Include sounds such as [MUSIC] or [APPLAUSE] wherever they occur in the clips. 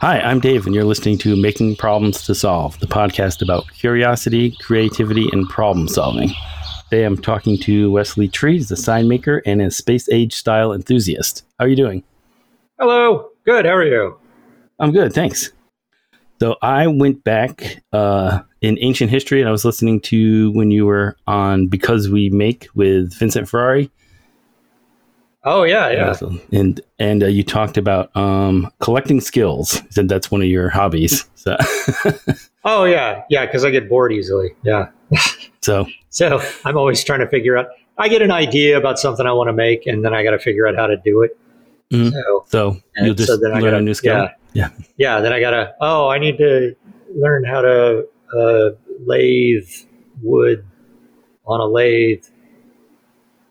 Hi, I'm Dave, and you're listening to Making Problems to Solve, the podcast about curiosity, creativity, and problem solving. Today I'm talking to Wesley Treat, a sign maker and a space age style enthusiast. How are you doing? Hello. Good. How are you? I'm good, thanks. So I went back uh, in ancient history and I was listening to when you were on Because We Make with Vincent Ferrari. Oh yeah, yeah. And and uh, you talked about um, collecting skills. You said that's one of your hobbies. So. [LAUGHS] oh yeah, yeah. Because I get bored easily. Yeah. [LAUGHS] so so I'm always trying to figure out. I get an idea about something I want to make, and then I got to figure out how to do it. Mm-hmm. So, so you'll just so then learn I gotta, a new skill. Yeah, yeah, yeah. Then I gotta. Oh, I need to learn how to uh, lathe wood on a lathe.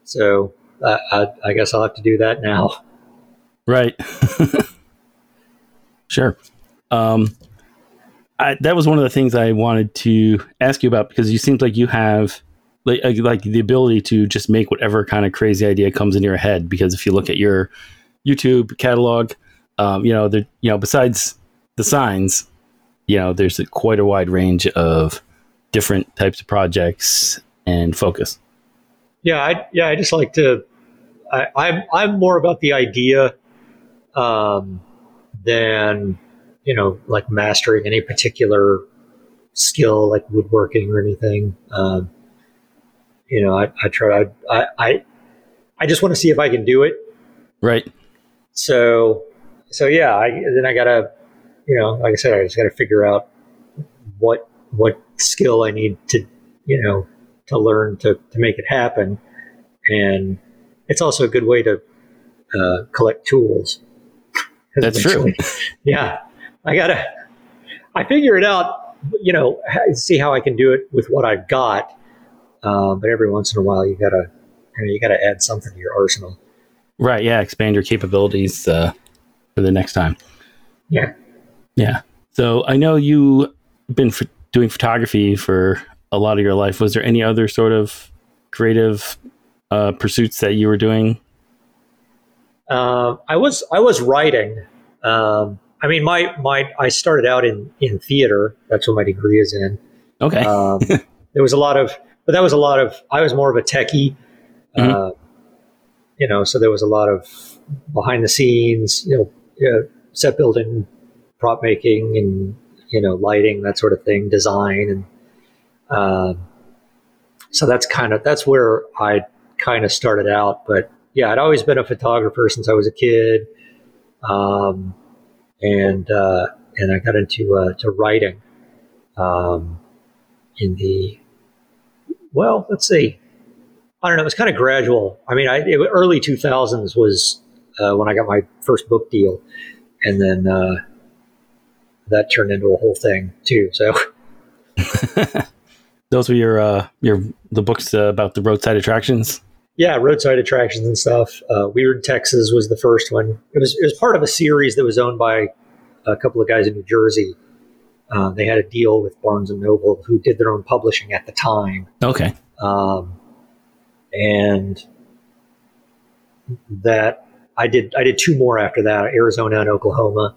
So I, I guess I'll have to do that now. Right. [LAUGHS] sure. Um, I, that was one of the things I wanted to ask you about because you seemed like you have like like the ability to just make whatever kind of crazy idea comes in your head. Because if you look at your YouTube catalog, um, you know, there, you know, besides the signs, you know, there's a, quite a wide range of different types of projects and focus. Yeah, I, yeah, I just like to. I, I'm I'm more about the idea um, than you know, like mastering any particular skill, like woodworking or anything. Um, you know, I, I try. I, I I just want to see if I can do it. Right. So so yeah, I, then I gotta, you know, like I said, I just gotta figure out what what skill I need to, you know, to learn to to make it happen, and it's also a good way to uh, collect tools. That's true. Yeah, I gotta. I figure it out, you know, see how I can do it with what I've got. Um, but every once in a while, you gotta, you, know, you gotta add something to your arsenal. Right. Yeah. Expand your capabilities. Uh, for the next time. Yeah. Yeah. So I know you've been f- doing photography for a lot of your life. Was there any other sort of creative uh, pursuits that you were doing? Uh, I was I was writing. Um, I mean, my my I started out in in theater. That's what my degree is in. Okay. um, [LAUGHS] there was a lot of, but that was a lot of. I was more of a techie. Mm-hmm. Uh, you know, so there was a lot of behind the scenes. You know, set building, prop making, and you know lighting, that sort of thing, design, and uh, so that's kind of that's where I kind of started out. But yeah, I'd always been a photographer since I was a kid, um, and uh, and I got into uh, to writing um, in the well, let's see. I don't know. It was kind of gradual. I mean, I, it, early 2000s was uh, when I got my first book deal, and then uh, that turned into a whole thing too. So [LAUGHS] [LAUGHS] those were your uh, your the books uh, about the roadside attractions. Yeah, roadside attractions and stuff. Uh, Weird Texas was the first one. It was it was part of a series that was owned by a couple of guys in New Jersey. Uh, they had a deal with Barnes and Noble, who did their own publishing at the time. Okay. Um, and that I did I did two more after that, Arizona and Oklahoma,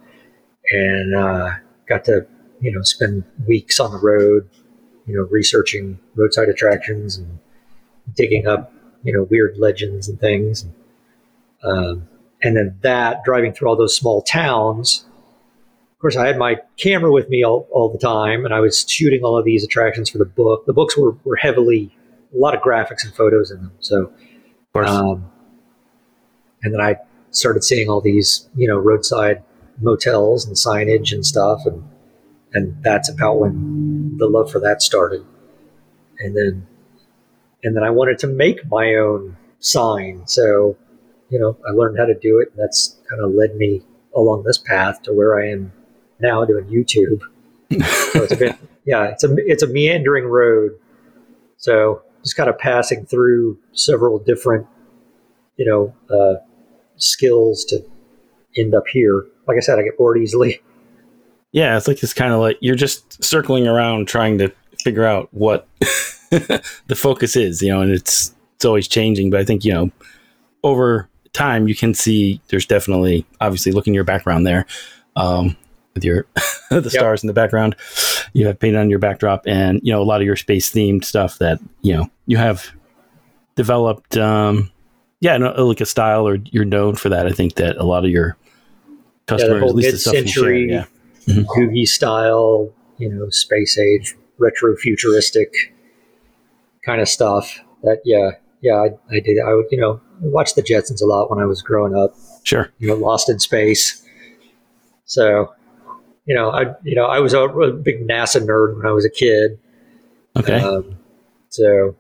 and uh, got to you know spend weeks on the road, you know, researching roadside attractions and digging up you know weird legends and things, and, um, and then that driving through all those small towns. Of course, I had my camera with me all, all the time, and I was shooting all of these attractions for the book. The books were, were heavily a lot of graphics and photos in them, so. Um, and then I started seeing all these, you know, roadside motels and signage and stuff, and and that's about when the love for that started. And then, and then I wanted to make my own sign, so you know, I learned how to do it, and that's kind of led me along this path to where I am now doing YouTube. so it's a [LAUGHS] bit, yeah, it's a it's a meandering road. So just kind of passing through several different, you know, uh, skills to end up here. Like I said, I get bored easily. Yeah, it's like it's kind of like you're just circling around trying to figure out what [LAUGHS] [LAUGHS] the focus is, you know, and it's it's always changing. But I think you know, over time, you can see there's definitely, obviously, looking your background there, um, with your [LAUGHS] the stars in the background. You have painted on your backdrop, and you know a lot of your space themed stuff that you know you have developed. Um, yeah, no, like a style, or you're known for that. I think that a lot of your customers, whole at least the stuff mid-century yeah, Googie style, you know, space age, retro futuristic kind of stuff. That yeah, yeah, I, I did. I would, you know, watch the Jetsons a lot when I was growing up. sure, You know, Lost in Space. So, you know, I you know I was a, a big NASA nerd when I was a kid. okay, Um, so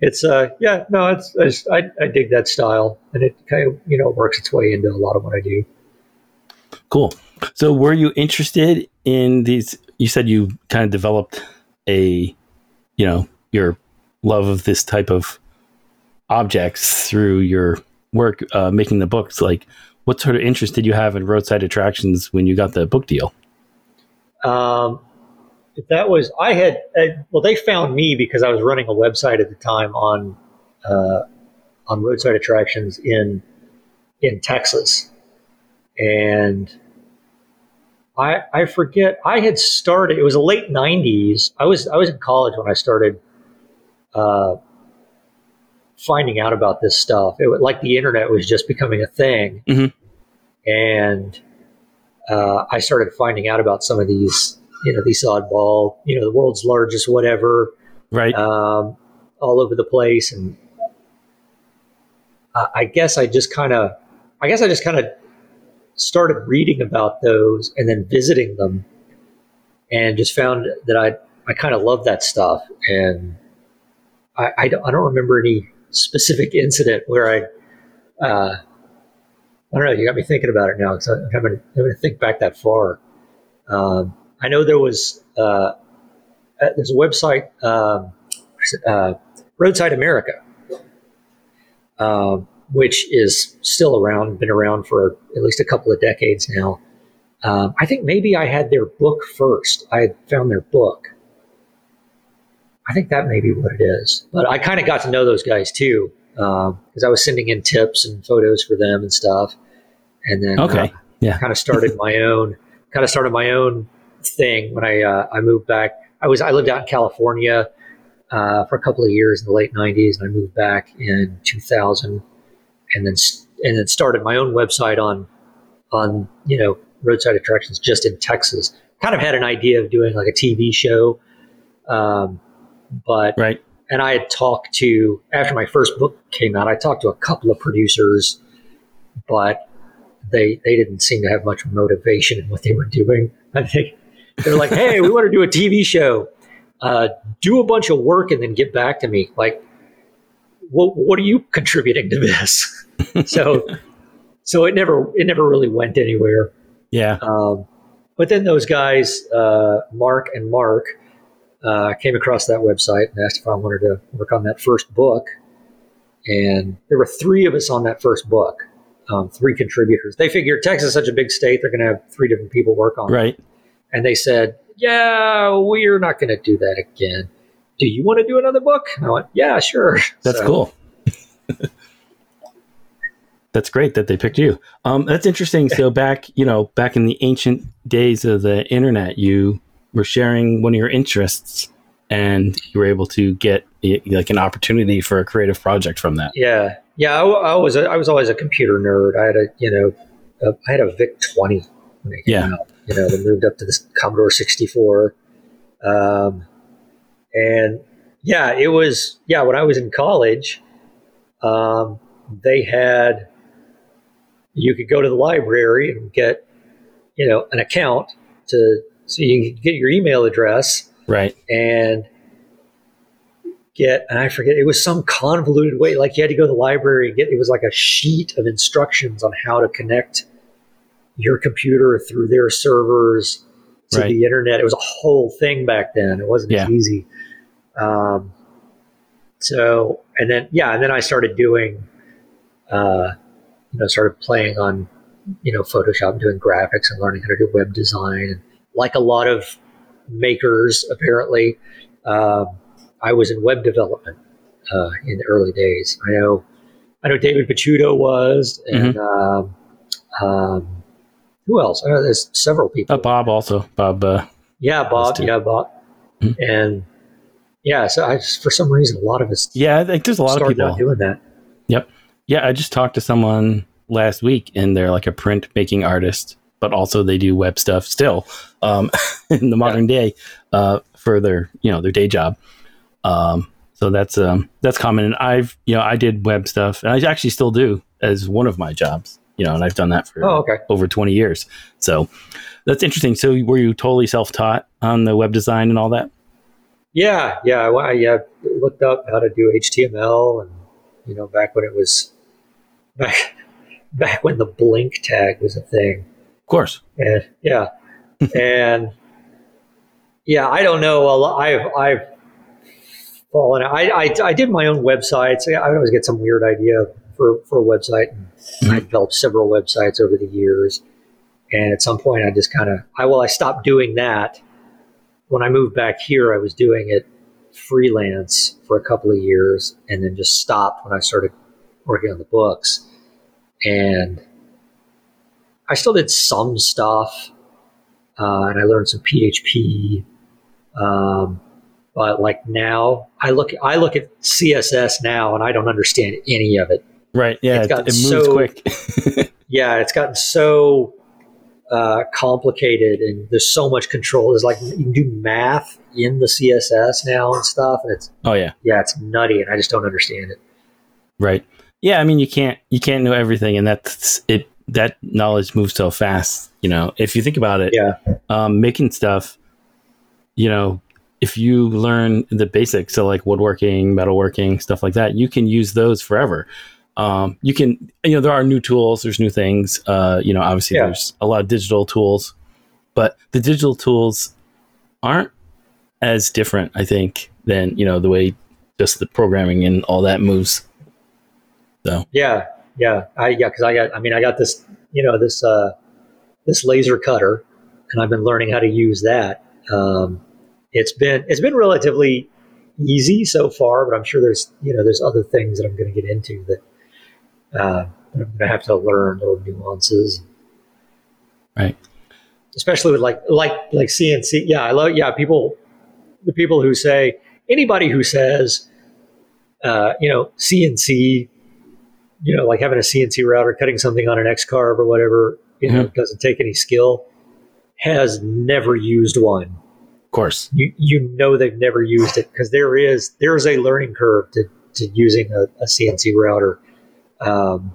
it's uh yeah no it's I, just, I I dig that style and it kind of you know works its way into a lot of what I do. cool. So, were you interested in these? You said you kind of developed a, you know, your love of this type of objects through your work uh, making the books. Like, what sort of interest did you have in roadside attractions when you got the book deal? Um, that was I had uh, well they found me because I was running a website at the time on uh, on roadside attractions in in Texas, and I I forget I had started it was the late '90s I was I was in college when I started uh, finding out about this stuff. It was like the internet was just becoming a thing, Mhm. and uh, I started finding out about some of these, you know, these oddball, you know, the world's largest whatever, Right. um, all over the place, and I, I guess I just kind of, I guess I just kind of started reading about those and then visiting them, and just found that I I kind of love that stuff, and I I don't, I don't remember any specific incident where I. Uh, I don't know. You got me thinking about it now because I'm having, having to think back that far. Um, I know there was uh, uh, there's a website, um, uh, Roadside America, um, which is still around, been around for at least a couple of decades now. Um, I think maybe I had their book first. I found their book. I think that may be what it is. But I kind of got to know those guys too because I was sending in tips and photos for them and stuff. And then Okay. uh, Yeah. kind of started my own kind of started my own thing when I uh, I moved back. I was I lived out in California uh, for a couple of years in the late '90s, and I moved back in 2000, and then and then started my own website on on you know roadside attractions just in Texas. Kind of had an idea of doing like a TV show, um, but Right. and I had talked to after my first book came out. I talked to a couple of producers, but they they didn't seem to have much motivation in what they were doing. [LAUGHS] I think they're like, "Hey, we want to do a TV show. Uh, do a bunch of work and then get back to me." Like, what what are you contributing to this? [LAUGHS] so so it never it never really went anywhere. Yeah. Um, but then those guys, uh, Mark and Mark, uh, came across that website and asked if I wanted to work on that first book. And there were three of us on that first book, um, three contributors. They figured Texas is such a big state, they're going to have three different people work on it. Right. And they said, Yeah, we're not going to do that again. Do you want to do another book? And I went, Yeah, sure. That's So, cool. [LAUGHS] that's great that they picked you. Um, that's interesting. So back, you know, back in the ancient days of the internet, you were sharing one of your interests, and you were able to get like an opportunity for a creative project from that. Yeah, yeah. I, I was a, I was always a computer nerd. I had a you know a, I had a VIC twenty when it came Yeah. out. You know, then moved up to the Commodore sixty four, um, and yeah, it was yeah. When I was in college, um, they had you could go to the library and get you know an account to so you get your email address Right. and get and I forget it was some convoluted way like you had to go to the library and get it was like a sheet of instructions on how to connect your computer through their servers to Right. the internet. It was a whole thing back then. It wasn't as easy. Um, so and then yeah, and then I started doing uh, you know, started playing on you know Photoshop and doing graphics and learning how to do web design and like a lot of makers apparently um, I was in web development uh, in the early days. I know, I know David Picciuto was, and um, um, who else? I know there's several people. Uh, Bob also. Bob. Uh, yeah, Bob. Yeah, Bob. Mhm. And yeah, so I just for some reason a lot of us yeah, I think there's a lot of people. doing that. Yep. Yeah, I just talked to someone last week, and they're like a print making artist, but also they do web stuff still um, [LAUGHS] in the modern day uh, for their you know their day job. Um, so that's um, that's common. And I've you know I did web stuff, and I actually still do as one of my jobs. You know, and I've done that for Oh, okay. over twenty years. So that's interesting. So were you totally self taught on the web design and all that? Yeah, yeah. I, I yeah, looked up how to do HTML, and you know, back when it was back [LAUGHS] back when the blink tag was a thing. Of course. And yeah, [LAUGHS] and yeah, I don't know. I've I've fallen. I, I I did my own websites. I always get some weird idea for for a website. And I developed several websites over the years, and at some point, I just kind of I well, I stopped doing that. When I moved back here, I was doing it freelance for a couple of years, and then just stopped when I started working on the books. And I still did some stuff, uh, and I learned some PHP. Um, but like now, I look I look at CSS now, and I don't understand any of it. Right. Yeah. It's It, gotten it moves so- quick. [LAUGHS] Yeah, it's gotten so uh, complicated, and there's so much control. There's like you can do math in the CSS now and stuff, and it's oh yeah. yeah, it's nutty, and I just don't understand it. Right. Yeah, I mean you can't you can't know everything and that's it that knowledge moves so fast, you know. If you think about it, Yeah, um, making stuff, you know, if you learn the basics, so like woodworking, metalworking, stuff like that, you can use those forever. Um, you can, you know, there are new tools, there's new things. Uh, you know, obviously Yeah. there's a lot of digital tools, but the digital tools aren't as different, I think, than you know the way just the programming and all that moves. So yeah, yeah. I yeah, because I got. I mean, I got this. You know, this uh, this laser cutter, and I've been learning how to use that. Um, it's been it's been relatively easy so far, but I'm sure there's you know there's other things that I'm going to get into that, uh, that I'm going to have to learn little nuances. Right. Especially with like like like CNC. Yeah, I love. Yeah, people the people who say anybody who says uh, you know CNC you know, like having a CNC router, cutting something on an X carve or whatever, you know, doesn't take any skill, has never used one. of course, You you know they've never used it because there is there is a learning curve to, to using a, a CNC router. Um,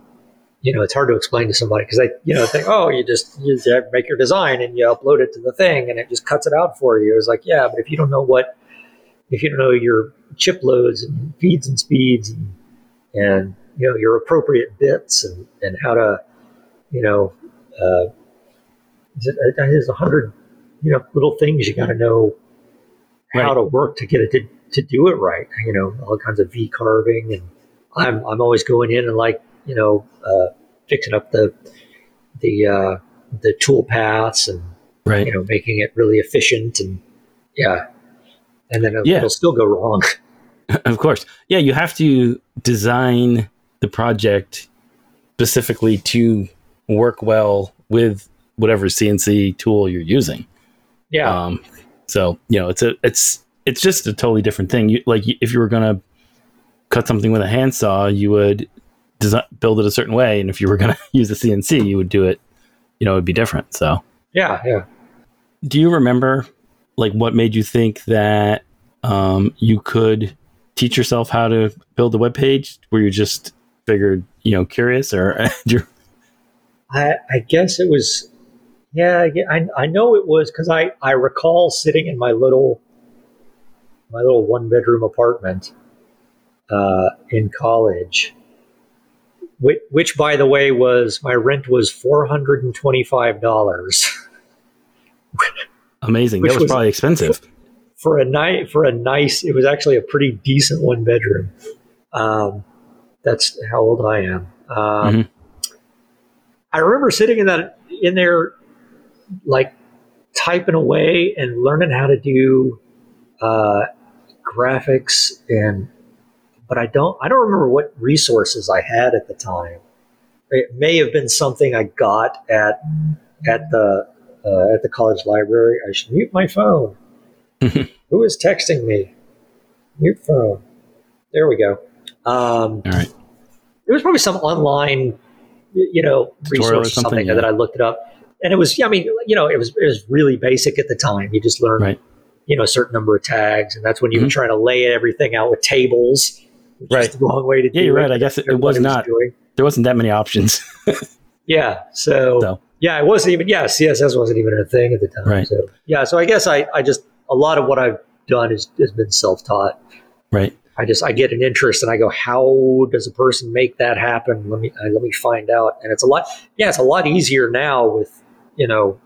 you know, it's hard to explain to somebody because they you know think, oh, you just you make your design and you upload it to the thing and it just cuts it out for you. It's like, yeah, but if you don't know what, if you don't know your chip loads and feeds and speeds and and you know your appropriate bits and, and how to you know uh, there's a hundred you know little things you got to know how Right. to work to get it to, to do it right you know all kinds of v carving and i'm i'm always going in and like you know uh, fixing up the the uh, the tool paths and right? you know making it really efficient and yeah and then it'll, Yeah. it'll still go wrong [LAUGHS] of course, yeah. You have to design the project specifically to work well with whatever CNC tool you're using. yeah Um, so you know, it's a it's it's just a totally different thing. You like if you were gonna cut something with a handsaw, you would design build it a certain way, and if you were gonna [LAUGHS] use a CNC, you would do it. You know, it would be different. So, yeah yeah do you remember like what made you think that um, you could teach yourself how to build a web page? Were you just figured, you know, curious, or [LAUGHS] I, I guess it was, yeah, I I, know it was because I, I recall sitting in my little, my little one bedroom apartment uh, in college, which, which, by the way, was my rent was four hundred and twenty five dollars amazing? That was, was- probably expensive. for a night for a nice. It was actually a pretty decent one bedroom. Um, that's how old I am. Um, Mhm. I remember sitting in that in there, like typing away and learning how to do uh, graphics and. But I don't. I don't remember what resources I had at the time. It may have been something I got at at the uh, at the college library. I should mute my phone. [LAUGHS] Who is texting me? Mute phone. There we go. Um, All right. there was probably some online, you know, Tutorial resource or something, something, yeah. that I looked it up, and it was, yeah, I mean, you know, it was it was really basic at the time. You just learn, Right. you know, a certain number of tags, and that's when you were Mhm. trying to lay everything out with tables. Which Right. is the wrong way to Yeah, do you're it. right. I guess it, it was not. doing. There wasn't that many options. [LAUGHS] Yeah. So, So. yeah, it wasn't even yeah, CSS wasn't even a thing at the time. Right. So yeah, so I guess I, I just a lot of what I've done is has been self taught. right. I just I get an interest and I go, how does a person make that happen? Let me uh, let me find out. And it's a lot yeah, it's a lot easier now with you know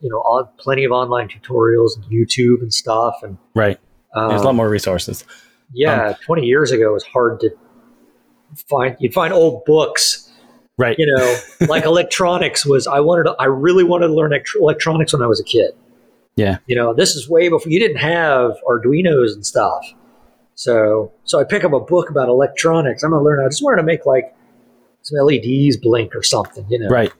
you know on, plenty of online tutorials and YouTube and stuff and Right. um, There's a lot more resources. yeah, 20 years ago it was hard to find you'd find old books Right. you know, [LAUGHS] like electronics was. I wanted, to, I really wanted to learn electronics when I was a kid. Yeah. You know, this is way before you didn't have Arduino's and stuff. So, so I pick up a book about electronics. I'm gonna learn. I just wanted to make like some LEDs blink or something. You know, Right.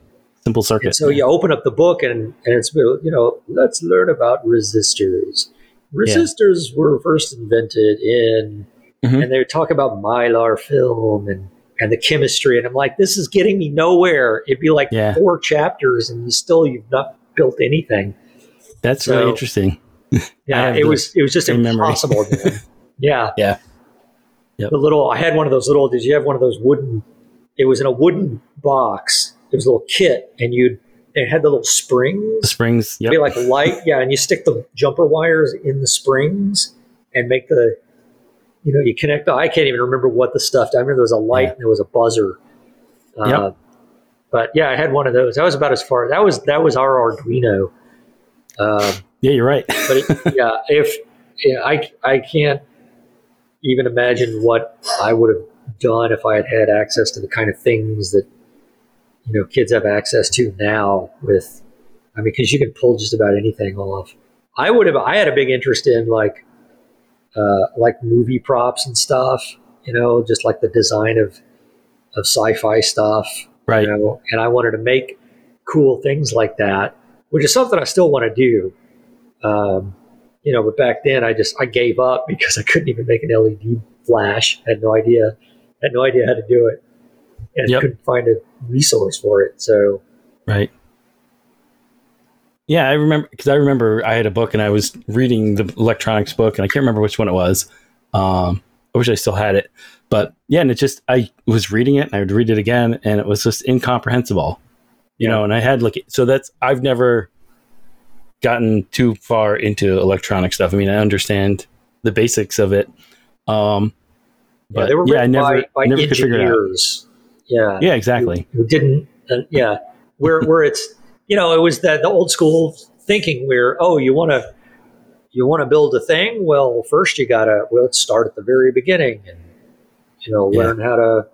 Simple And circuit. so you open up the book and and it's you know, let's learn about resistors. Resistors were first invented in, Mhm. and they talk about mylar film and and the chemistry, and I'm like, this is getting me nowhere. It'd be like Yeah. four chapters, and you still you've not built anything. That's so- really interesting. [LAUGHS] Yeah, it was it was just impossible. [LAUGHS] yeah, Yeah. Yep. The little I had one of those little. Did you have one of those wooden? It was in a wooden box. It was a little kit, and you'd it had the little springs. The springs. Be like light, yeah, and you stick the jumper wires in the springs and make the, you know, you connect the. I can't even remember what the stuff. I remember there was a light Yeah. and there was a buzzer. Uh, Yep. But yeah, I had one of those. That was about as far. That was that was our Arduino. Um, yeah, you're right. but it, [LAUGHS] yeah, if yeah, I I can't even imagine what I would have done if I had had access to the kind of things that you know kids have access to now. With I mean, because you can pull just about anything off. I would have. I had a big interest in like uh, like movie props and stuff. You know, just like the design of of sci-fi stuff right. you know, and I wanted to make cool things like that, which is something I still want to do. Um, you know, but back then I just I gave up because I couldn't even make an LED flash. had no idea, had no idea how to do it, and Yep. couldn't find a resource for it. So Right. Yeah, I remember because I remember I had a book and I was reading the electronics book and I can't remember which one it was. Um, I wish I still had it, but yeah, and it just I was reading it and I would read it again and it was just incomprehensible, you Yeah. know. And I had like so that's I've never gotten too far into electronic stuff. I mean, I understand the basics of it, um, yeah, but they were yeah, I never by, by never could figure it out. Yeah, Yeah, exactly. who didn't uh, yeah where where it's you know it was that the old school thinking where oh you want to you want to build a thing well first you gotta well let's start at the very beginning and you know Yeah. learn how to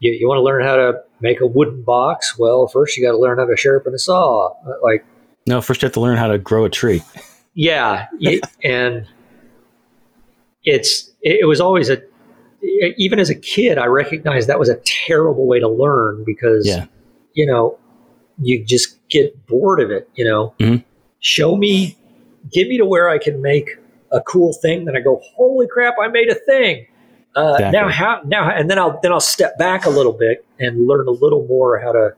you, you want to learn how to make a wooden box well first you got to learn how to sharpen a saw like No, first you have to learn how to grow a tree. yeah and it's it, was always a even as a kid i recognized that was a terrible way to learn because Yeah. you know you just get bored of it you know Mhm. show me get me to where i can make a cool thing then i go holy crap i made a thing uh, Exactly. now how now and then i'll then i'll step back a little bit and learn a little more how to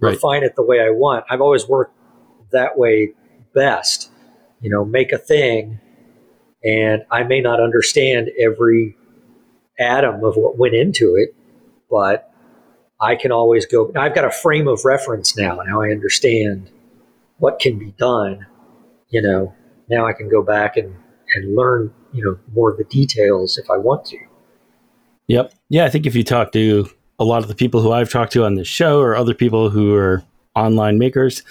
Right. refine it the way i want i've always worked that way best you know make a thing and i may not understand every atom of what went into it but i can always go i've got a frame of reference now now i understand what can be done you know now i can go back and and learn you know more of the details if i want to Yep. Yeah, I think if you talk to a lot of the people who I've talked to on this show or other people who are online makers,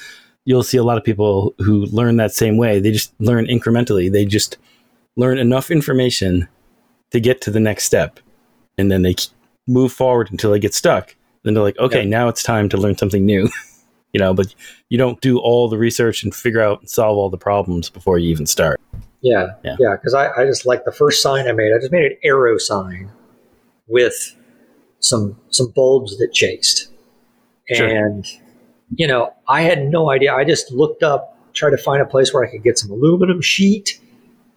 you'll see a lot of people who learn that same way. They just learn incrementally. They just learn enough information to get to the next step. And then they move forward until they get stuck. Then they're like, okay, Yeah. now it's time to learn something new. [LAUGHS] you know, but you don't do all the research and figure out and solve all the problems before you even start. Yeah, Yeah. yeah. Because I, I just like the first sign I made. I just made an arrow sign with some some bulbs that chased, Sure. and you know, I had no idea. I just looked up, tried to find a place where I could get some aluminum sheet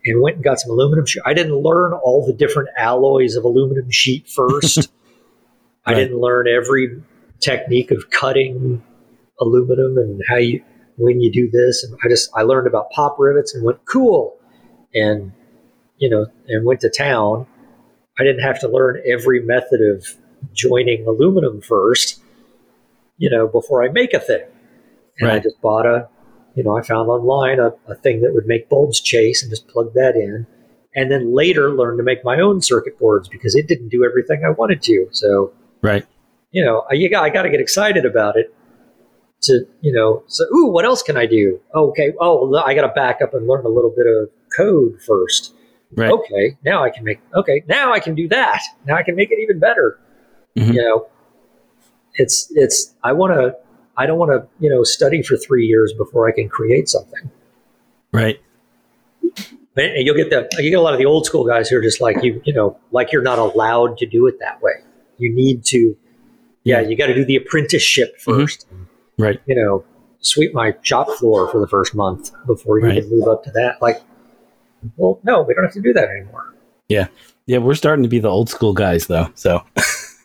and went and got some aluminum sheet. I didn't learn all the different alloys of aluminum sheet first. [LAUGHS] I didn't learn every technique of cutting aluminum and how you when you do this and I just I learned about pop rivets and went cool and you know and went to town. I didn't have to learn every method of joining aluminum first, you know, before I make a thing. And I just bought a you know, I found online a, a thing that would make bulbs chase and just plug that in. And then later learned to make my own circuit boards because it didn't do everything I wanted to. So Right. you know, I, you got, I got to get excited about it to, you know, so, ooh, what else can I do? Okay. Oh, well, I got to back up and learn a little bit of code first. Right. Okay. Now I can make, okay. Now I can do that. Now I can make it even better. Mhm. You know, it's, it's, I want to, I don't want to, you know, study for three years before I can create something. Right. And you'll get the, you get a lot of the old school guys who are just like you, you know, like you're not allowed to do it that way. You need to, yeah, you got to do the apprenticeship Mhm. 1st Right. You know, sweep my shop floor for the first month before you Right. can move up to that. Like, well, no, we don't have to do that anymore. Yeah. Yeah, we're starting to be the old school guys though. So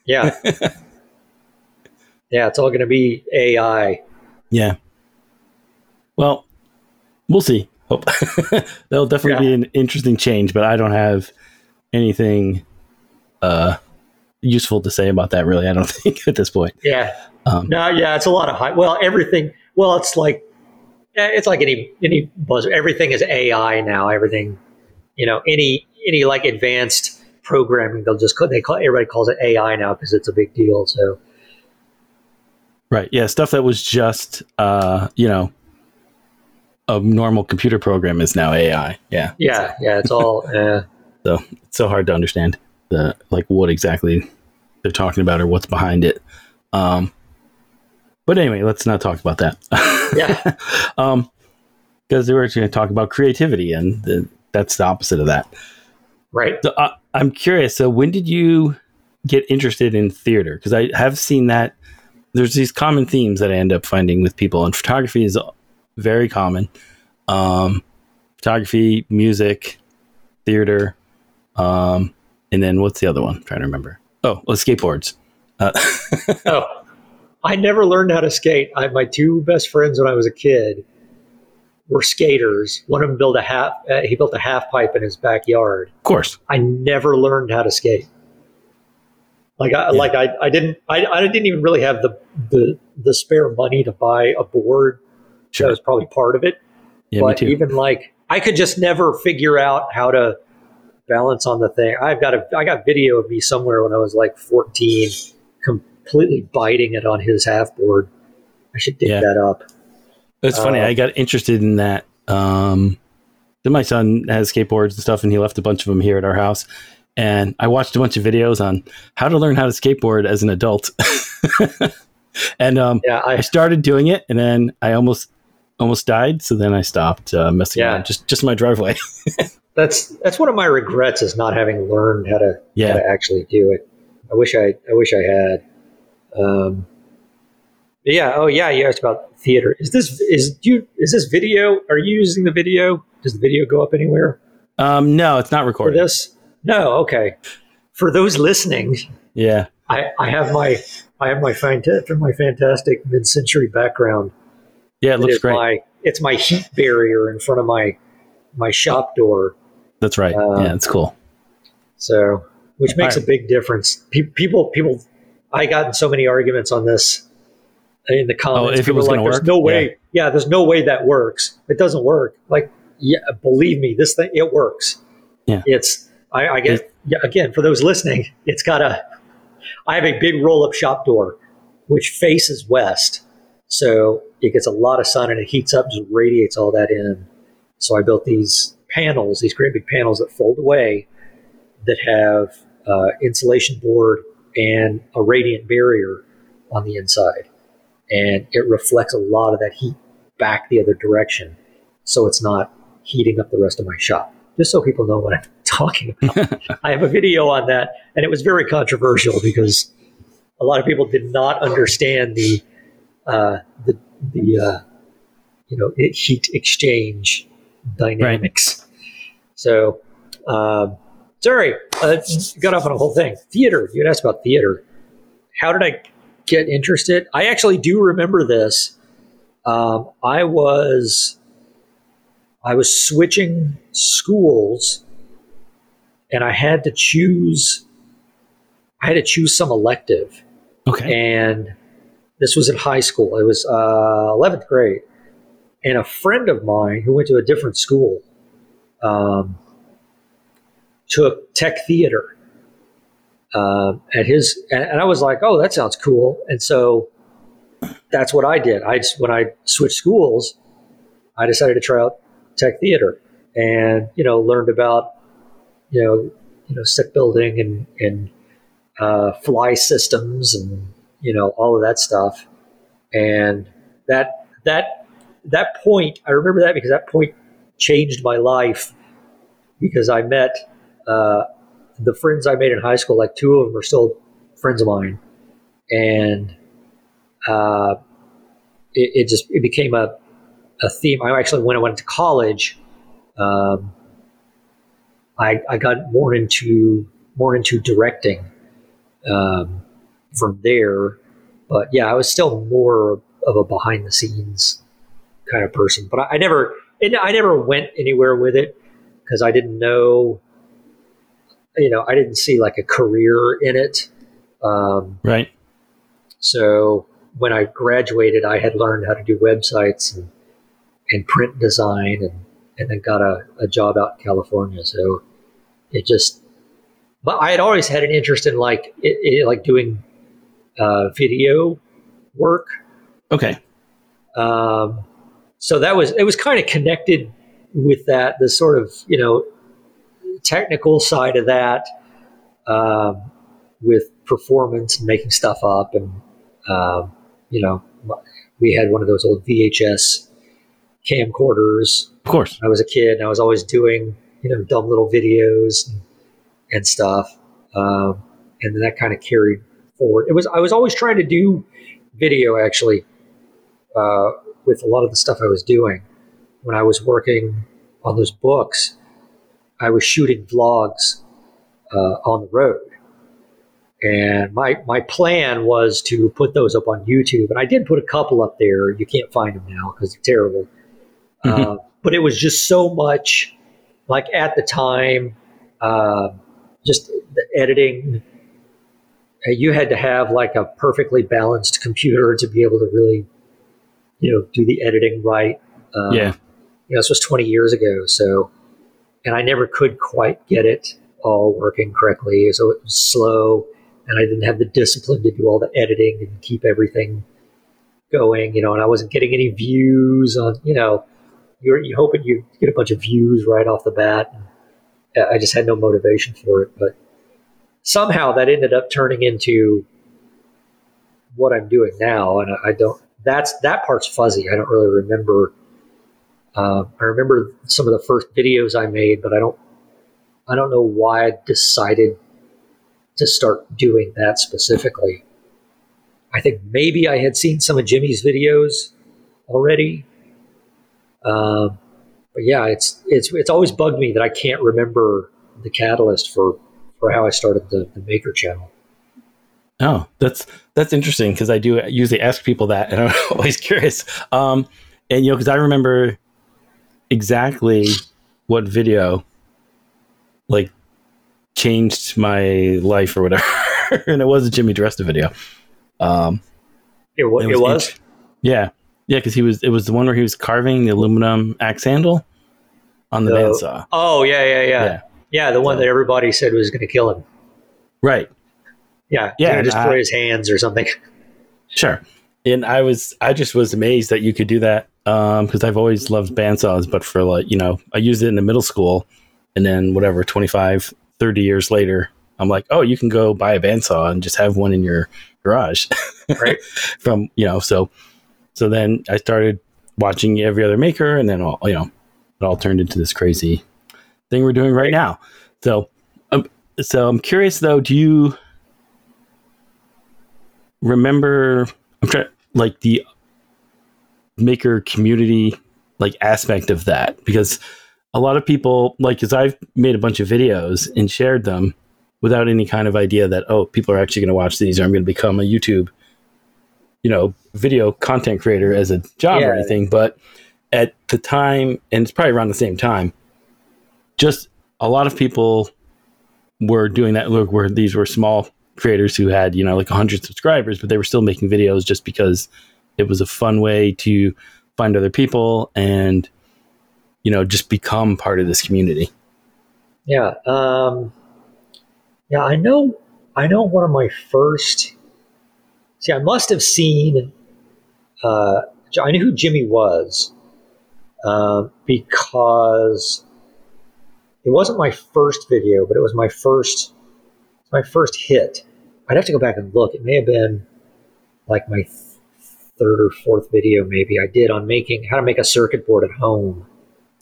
Yeah. [LAUGHS] yeah, it's all going to be AI. yeah. Well, we'll see. Hope [LAUGHS] that'll definitely be an interesting change, but I don't have anything uh useful to say about that really. I don't [LAUGHS] think at this point. Yeah. Um, No, yeah, it's a lot of hype. Well, everything. Well, it's like eh, it's like any any buzz. Everything is AI now. Everything, you know, any any like advanced programming, they'll just call, they call everybody calls it AI now because it's a big deal. So Right. Yeah. Stuff that was just, uh, you know, a normal computer program is now AI. Yeah. yeah, yeah, it's all. Uh, [LAUGHS] So it's so hard to understand the like what exactly they're talking about or what's behind it. Um, but anyway, let's not talk about that. Yeah. [LAUGHS] um, because they were going to talk about creativity, and the, that's the opposite of that. right. So uh, I'm curious. So when did you get interested in theater? Because I have seen that there's these common themes that I end up finding with people, and photography is very common. Um, photography, music, theater, um, and then what's the other one? I'm trying to remember. Oh, well, skateboards. Uh, [LAUGHS] Oh, I never learned how to skate. I, my two best friends when I was a kid were skaters. One of them built a half. Uh, he built a half pipe in his backyard. of course. I never learned how to skate. Like I Yeah. like I, I didn't I, I didn't even really have the, the the spare money to buy a board. Sure. That was probably part of it. Yeah, but even like I could just never figure out how to balance on the thing. I've got a I got video of me somewhere when I was like 14 completely biting it on his half board. I should dig Yeah. that up. It's funny. Uh, I got interested in that. Um, then my son has skateboards and stuff, and he left a bunch of them here at our house. And I watched a bunch of videos on how to learn how to skateboard as an adult. [LAUGHS] and um, Yeah, I I started doing it, and then I almost almost died. So then I stopped uh, messing Yeah. around. Just just my driveway. [LAUGHS] that's that's one of my regrets is not having learned how to how yeah. to actually do it. I wish I I wish I had. Um, yeah. Oh yeah. You asked about theater. Is this is do you is this video? Are you using the video? Does the video go up anywhere Um, no, it's not for recorded. this? No. Okay. For those listening, Yeah. I, I have my I have my fantastic my fantastic mid century background. Yeah, it looks great. My, it's my heat barrier in front of my my shop door. That's right. uh, yeah, it's cool. So, which makes All a big difference. Pe- people, people, I got in so many arguments on this in the comments. Oh, if it was like, work? There's no way. Yeah. there's no way that works. It doesn't work. Like, yeah, believe me, this thing it works. Yeah. It's. I, I get. Yeah, again, for those listening, it's got a. I have a big roll-up shop door, which faces west, so it gets a lot of sun and it heats up, just radiates all that in. So I built these panels, these great big panels that fold away, that have uh, insulation board and a radiant barrier on the inside, and it reflects a lot of that heat back the other direction, so it's not heating up the rest of my shop. Just so people know what I'm [LAUGHS] talking about. [LAUGHS] I have a video on that, and it was very controversial because a lot of people did not understand the uh, the the uh, you know heat exchange dynamics. Right. So, um, sorry, uh, got off on a whole thing. Theater. You asked about theater. How did I get interested? I actually do remember this. Um, I was I was switching schools, and I had to choose. I had to choose some elective. Okay. And this was in high school. It was uh, eleventh grade, and a friend of mine who went to a different school um, took tech theater uh, at his, and, and, I was like, "Oh, that sounds cool." And so that's what I did. I when I switched schools, I decided to try out tech theater, and you know, learned about you know, you know, set building and and uh, fly systems and you know all of that stuff, and that that that point, I remember that because that point changed my life because I met uh, the friends I made in high school. Like two of them are still friends of mine, and uh, it, it, just it became a a theme. I actually when I went to college, um, I I got more into more into directing um, from there. But yeah, I was still more of a behind the scenes kind of person. But I, I never, I never went anywhere with it because I didn't know, you know, I didn't see like a career in it. Um, right. So when I graduated, I had learned how to do websites and, and print design and, and then got a, a job out in California. So it just, but I had always had an interest in like, it, it, like doing uh, video work. Okay. Um, so that was it was kind of connected with that the sort of you know technical side of that um, with performance and making stuff up and um, you know we had one of those old VHS camcorders. Of course, I was a kid and I was always doing you know dumb little videos and, and stuff, um, and then that kind of carried forward. It was I was always trying to do video actually. Uh, with a lot of the stuff I was doing. When I was working on those books, I was shooting vlogs uh, on the road. And my, my plan was to put those up on YouTube. And I did put a couple up there. You can't find them now because they're terrible. Mm-hmm. Uh, but it was just so much, like at the time, uh, just the editing. You had to have like a perfectly balanced computer to be able to really you know, do the editing right. Um, yeah. You know, this was 20 years ago. So, and I never could quite get it all working correctly. So it was slow and I didn't have the discipline to do all the editing and keep everything going, you know, and I wasn't getting any views on, you know, you're, you hoping you get a bunch of views right off the bat. I just had no motivation for it, but somehow that ended up turning into what I'm doing now. And I don't, that's that part's fuzzy. I don't really remember. Uh, I remember some of the first videos I made, but I don't. I don't know why I decided to start doing that specifically. I think maybe I had seen some of Jimmy's videos already. Uh, but yeah, it's it's it's always bugged me that I can't remember the catalyst for for how I started the, the Maker channel. Oh, that's that's interesting because I do usually ask people that, and [LAUGHS] I'm always curious. Um, and you know, because I remember exactly what video like changed my life or whatever, [LAUGHS] and it was a Jimmy DiResta video. Um, it, w- it was, it was? yeah, yeah, because he was it was the one where he was carving the aluminum axe handle on the, the bandsaw. Oh yeah, yeah, yeah, yeah, yeah the one so, that everybody said was going to kill him. Right. Yeah, yeah, just destroy his hands or something. [LAUGHS] Sure. And I was, I just was amazed that you could do that because um, I've always loved bandsaws, but for like, you know, I used it in the middle school, and then whatever, 25, 30 years later, I'm like, oh, you can go buy a bandsaw and just have one in your garage, [LAUGHS] right? From you know, so so then I started watching every other maker, and then all you know, it all turned into this crazy thing we're doing right, now. So, um, so I'm curious though, do you remember I'm trying like the maker community like aspect of that because a lot of people like because I've made a bunch of videos and shared them without any kind of idea that oh people are actually going to watch these or I'm going to become a YouTube you know video content creator as a job Yeah. or anything but at the time and it's probably around the same time just a lot of people were doing that look where these were small creators who had you know like 100 subscribers but they were still making videos just because it was a fun way to find other people and you know just become part of this community Yeah. Um, yeah, I know. I know one of my first. See, I must have seen. Uh, I knew who Jimmy was uh, because it wasn't my first video, but it was my first. My first hit. I'd have to go back and look. It may have been like my th- third or fourth video, maybe I did on making how to make a circuit board at home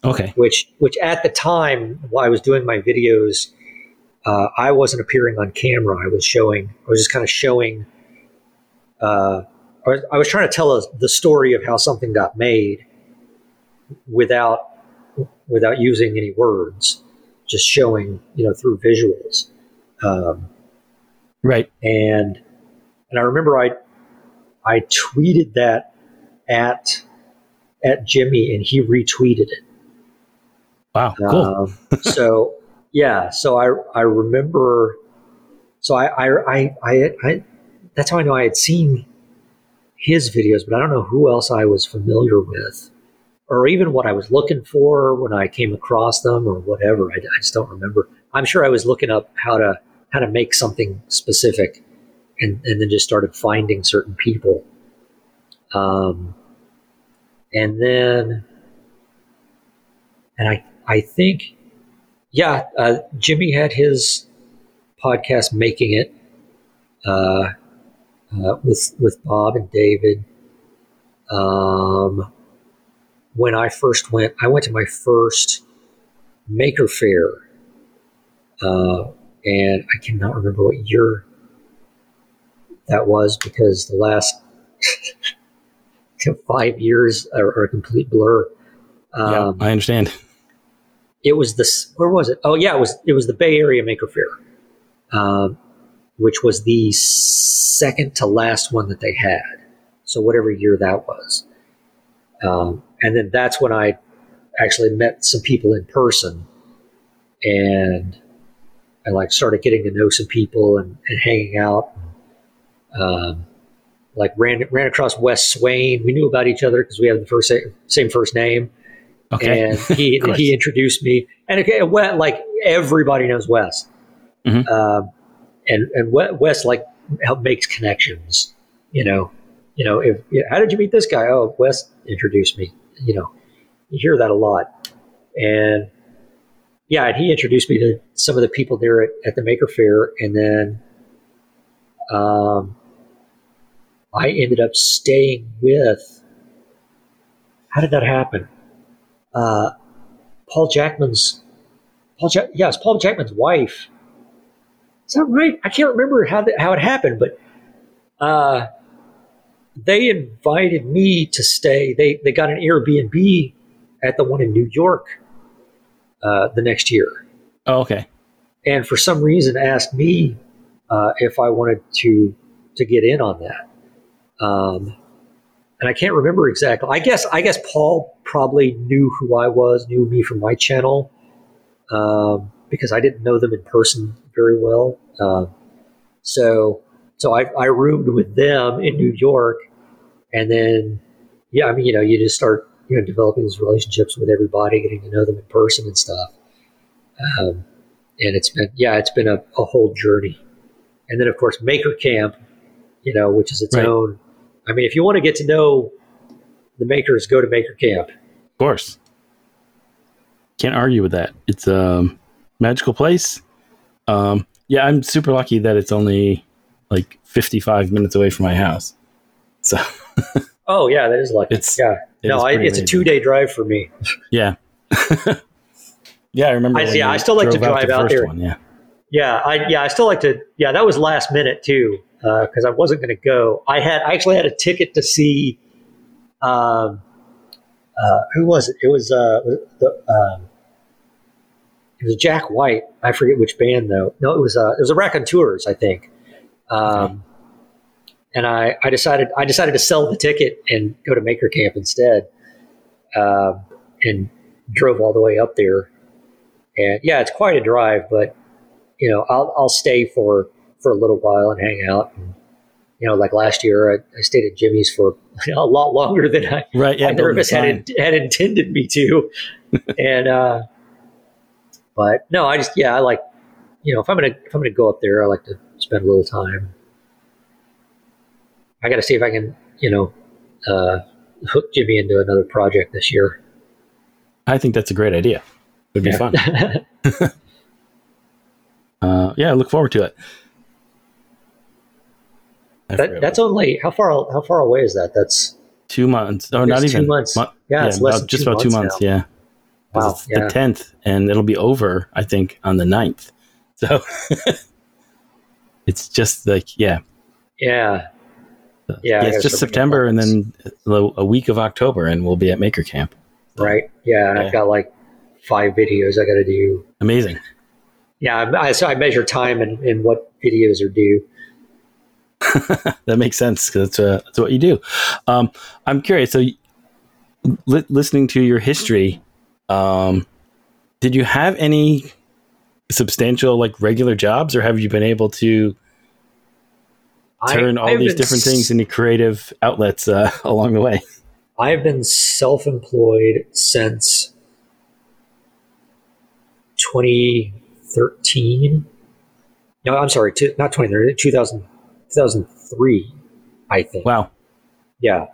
okay which which at the time while I was doing my videos, uh, I wasn't appearing on camera. I was showing. I was just kind of showing. Uh, I, was, I was trying to tell us the story of how something got made without without using any words, just showing you know through visuals. Um, right and and I remember I I tweeted that at at Jimmy and he retweeted it. wow cool Um, so yeah, so I I remember. So I I, I I I that's how I know I had seen his videos, but I don't know who else I was familiar with, or even what I was looking for when I came across them, or whatever. I, I just don't remember. I'm sure I was looking up how to how to make something specific, and and then just started finding certain people. Um, and then, and I I think, yeah, uh, Jimmy had his podcast making it uh, uh, with with Bob and David. Um, when I first went, I went to my first Maker Faire, uh, and I cannot remember what year that was because the last [LAUGHS] five years are, are a complete blur. yeah Um, i understand it was this where was it oh yeah it was it was the bay area maker faire um, which was the second to last one that they had. So whatever year that was. Um, and then that's when i actually met some people in person and i like started getting to know some people and, and hanging out. Um, like ran ran across wes swain. We knew about each other because we have the first same first name. Okay. And [LAUGHS] he he introduced me. And okay, like everybody knows Wes, Mhm. um, and and Wes like help makes connections. You know, you know. If how did you meet this guy? Oh, Wes introduced me. You know, you hear that a lot, and yeah, and he introduced me to some of the people there at, at the Maker Faire, and then um, I ended up staying with. How did that happen? uh, Paul Jackman's Paul Jack, yes, Paul Jackman's wife. Is that right? I can't remember how that, how it happened, but uh, they invited me to stay. They they got an Airbnb at the one in New York uh, the next year, oh, okay and for some reason asked me uh, if I wanted to to get in on that. Um, and I can't remember exactly. I guess I guess Paul probably knew who I was, knew me from my channel, um, because I didn't know them in person very well. Um, so so I, I roomed with them in New York, and then yeah, I mean you know you just start you know developing these relationships with everybody, getting to know them in person and stuff. Um, and it's been yeah, it's been a, a whole journey. And then of course Maker Camp, you know, which is its Right. own. I mean, if you want to get to know the makers, go to Maker Camp. Of course. Can't argue with that. It's a magical place. Um, yeah, I'm super lucky that it's only like 55 minutes away from my house. So [LAUGHS] Oh yeah, that is lucky. It's- yeah. it No, I, it's a two day drive for me. yeah. [LAUGHS] yeah, I remember. I- yeah, I still like to drive the out there. One, yeah. Yeah, I yeah, I still like to. Yeah, that was last minute too, because I wasn't going to go. I had I actually had a ticket to see um, uh, who was it? It was uh, the um, it was Jack White. I forget which band though. No, it was a it was the Raconteurs, I think. Um, and I, I decided I decided to sell the ticket and go to Maker Camp instead, uh, and drove all the way up there. And yeah, it's quite a drive, but you know I'll I'll stay for for a little while and hang out. And, you know, like last year, I, I stayed at Jimmy's for [LAUGHS] a lot longer than I, right, yeah, I nervous had, had intended me to. [LAUGHS] and uh, but no, I just yeah, I like you know if I'm gonna if I'm gonna go up there, I like to spend a little time. I got to see if I can you know uh, hook Jimmy into another project this year. I think that's a great idea. It'd be yeah. fun. [LAUGHS] [LAUGHS] uh, yeah, I look forward to it. That, that's only how far how far away is that? That's two months or not even two months. Mo- yeah, yeah, it's less just about two months. Now. Yeah, wow, it's yeah. the tenth, and it'll be over. I think on the 9th. [LAUGHS] So it's just like yeah, yeah, yeah. yeah it's just September, and then a week of October, and we'll be at Maker Camp. Right. Yeah, and I've got like five videos I got to do. Amazing. Yeah, I, so I measure time and, and what videos are due. [LAUGHS] that makes sense because that's, uh, that's what you do. Um, I'm curious. So, li- listening to your history, um, did you have any substantial, like regular jobs, or have you been able to turn I, all these different s- things into creative outlets uh, [LAUGHS] along the way? I've been self employed since 2013. No, I'm sorry, two, not 2013, 2000. 2003, I think. Wow. Yeah.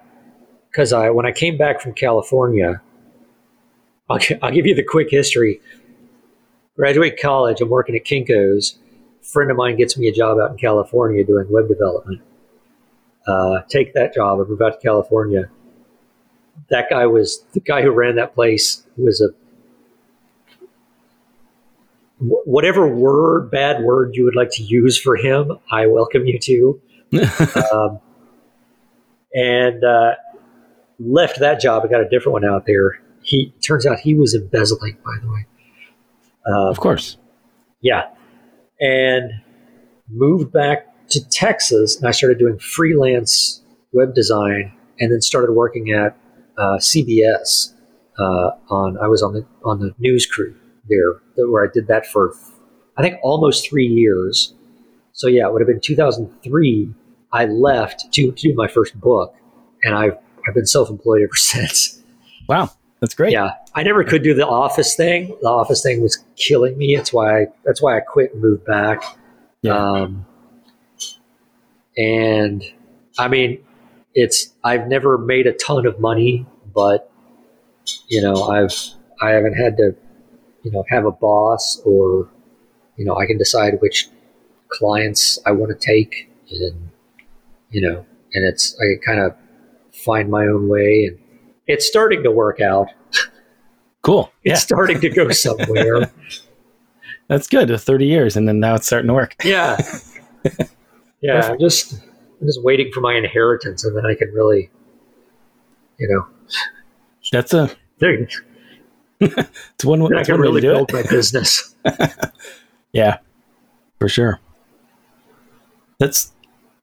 Because I, when I came back from California, I'll, I'll give you the quick history. Graduate college, I'm working at Kinko's. A friend of mine gets me a job out in California doing web development. Uh, take that job. I move out to California. That guy was the guy who ran that place was a whatever word, bad word you would like to use for him, I welcome you to. [LAUGHS] um, and uh, left that job. I got a different one out there. He turns out he was embezzling, by the way. Um, of course. Yeah, and moved back to Texas, and I started doing freelance web design, and then started working at uh, CBS. Uh, on I was on the on the news crew there where I did that for I think almost three years. So yeah, it would have been 2003. I left to, to do my first book, and I've I've been self-employed ever [LAUGHS] since. Wow, that's great. Yeah, I never could do the office thing. The office thing was killing me. That's why I, that's why I quit and moved back. Yeah. Um, and I mean, it's I've never made a ton of money, but you know, I've I haven't had to you know have a boss or you know I can decide which clients I want to take and you know and it's I kind of find my own way and it's starting to work out. Cool. it's starting to go [LAUGHS] somewhere. That's good. 30 years and then now it's starting to work. Yeah. [LAUGHS] Yeah, I'm just I'm just waiting for my inheritance and then I can really you know That's a [LAUGHS] it's one. Way. I can really build my business. yeah, for sure. That's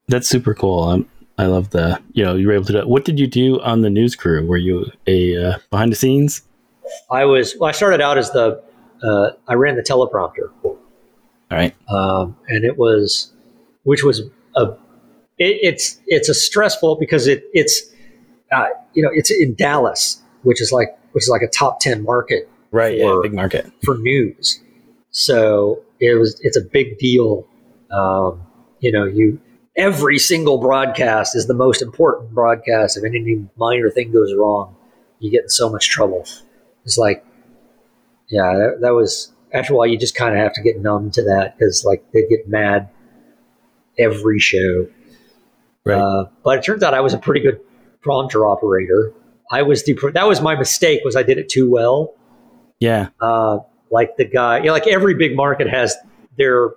that's super cool. Um, I love the you know you were able to do. What did you do on the news crew? Were you a uh, behind the scenes? I was. Well, I started out as the. Uh, I ran the teleprompter. All right. Um, and it was, which was a. It, it's it's a stressful because it it's, uh, you know, it's in Dallas, which is like which is like a top 10 market. Right. For, yeah. Big market for news. So it was, it's a big deal. Um, you know, you, every single broadcast is the most important broadcast. If any minor thing goes wrong, you get in so much trouble. It's like, yeah, that, that was, after a while, you just kind of have to get numb to that because, like, they get mad every show. Right. Uh, but it turns out I was a pretty good prompter operator. I was the that was my mistake was I did it too well. Yeah. Uh, like the guy, you know, like every big market has their.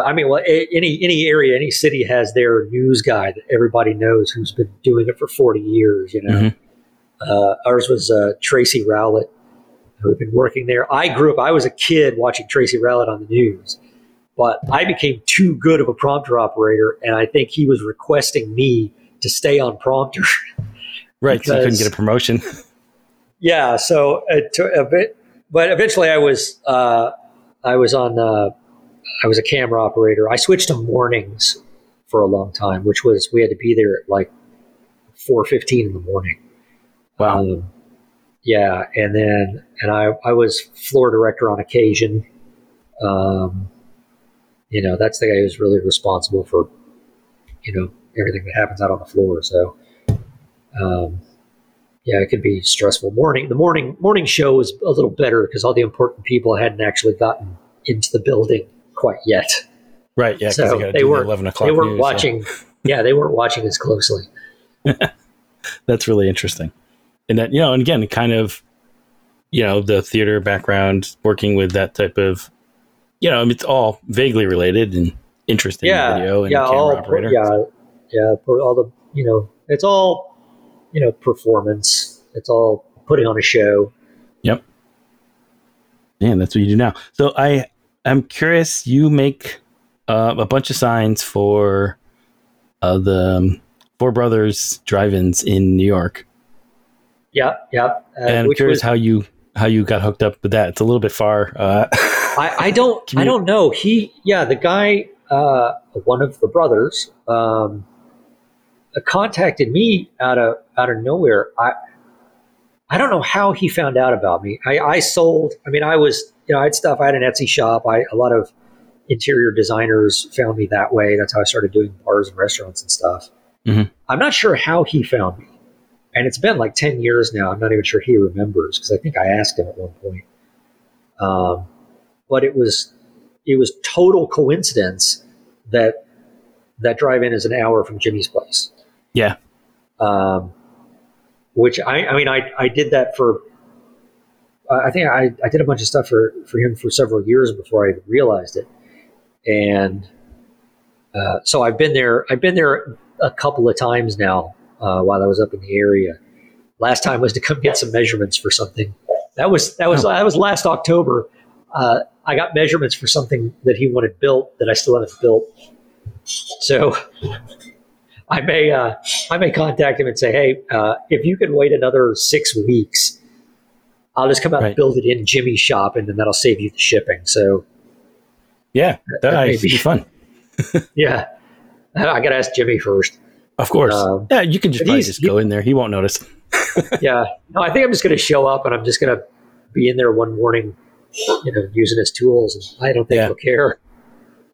I mean, well, any any area, any city has their news guy that everybody knows who's been doing it for forty years. You know, mm-hmm. Uh, ours was uh, Tracy Rowlett, who had been working there. I grew up, I was a kid watching Tracy Rowlett on the news, but I became too good of a prompter operator, and I think he was requesting me to stay on prompter. [LAUGHS] right, so you couldn't get a promotion. [LAUGHS] yeah, so a bit, but eventually I was uh, I was on uh, I was a camera operator. I switched to mornings for a long time, which was we had to be there at like four fifteen in the morning. Wow. Um, yeah, and then and I I was floor director on occasion. Um, you know, that's the guy who's really responsible for you know everything that happens out on the floor. So, um, yeah, it could be stressful. Morning, the morning morning show was a little better because all the important people hadn't actually gotten into the building quite yet. Right. Yeah. So they weren't. The Eleven o'clock. They weren't news, watching. Yeah. yeah, they weren't watching as closely. [LAUGHS] That's really interesting, and that you know, and again, kind of, you know, the theater background, working with that type of, you know, it's all vaguely related and interesting. Yeah. Video and yeah. All, operator. Yeah. Yeah. All the you know, it's all you know, performance. It's all putting on a show. Yep. Man, that's what you do now. So I I'm curious. You make uh, a bunch of signs for uh, the um, Four Brothers drive-ins in New York. Yeah, yeah. Uh, and I'm curious was, how you how you got hooked up with that. It's a little bit far. Uh, [LAUGHS] I, I, don't [LAUGHS] I don't know. He yeah, the guy, uh, one of the brothers, um, contacted me out of out of nowhere. I I don't know how he found out about me. I, I sold. I mean, I was you know I had stuff. I had an Etsy shop. I a lot of interior designers found me that way. That's how I started doing bars and restaurants and stuff. Mm-hmm. I'm not sure how he found me, and it's been like ten years now. I'm not even sure he remembers because I think I asked him at one point. Um, but it was it was total coincidence that that drive-in is an hour from Jimmy's place. Yeah. Um, which I, I mean, I, I did that for, I think I, I did a bunch of stuff for, for him for several years before I realized it. And uh, so I've been there, I've been there a couple of times now uh, while I was up in the area. Last time was to come get some measurements for something. That was, that was, oh. that was last October. Uh, I got measurements for something that he wanted built that I still haven't built. So I may uh, I may contact him and say, hey, uh, if you can wait another six weeks, I'll just come out right. and build it in Jimmy's shop, and then that'll save you the shipping. So, yeah, that, that might be fun. [LAUGHS] yeah, I got to ask Jimmy first. Of course, um, yeah, you can just, just go in there. He won't notice. [LAUGHS] yeah, no, I think I'm just going to show up, and I'm just going to be in there one morning, you know, using his tools, and I don't think yeah. he'll care.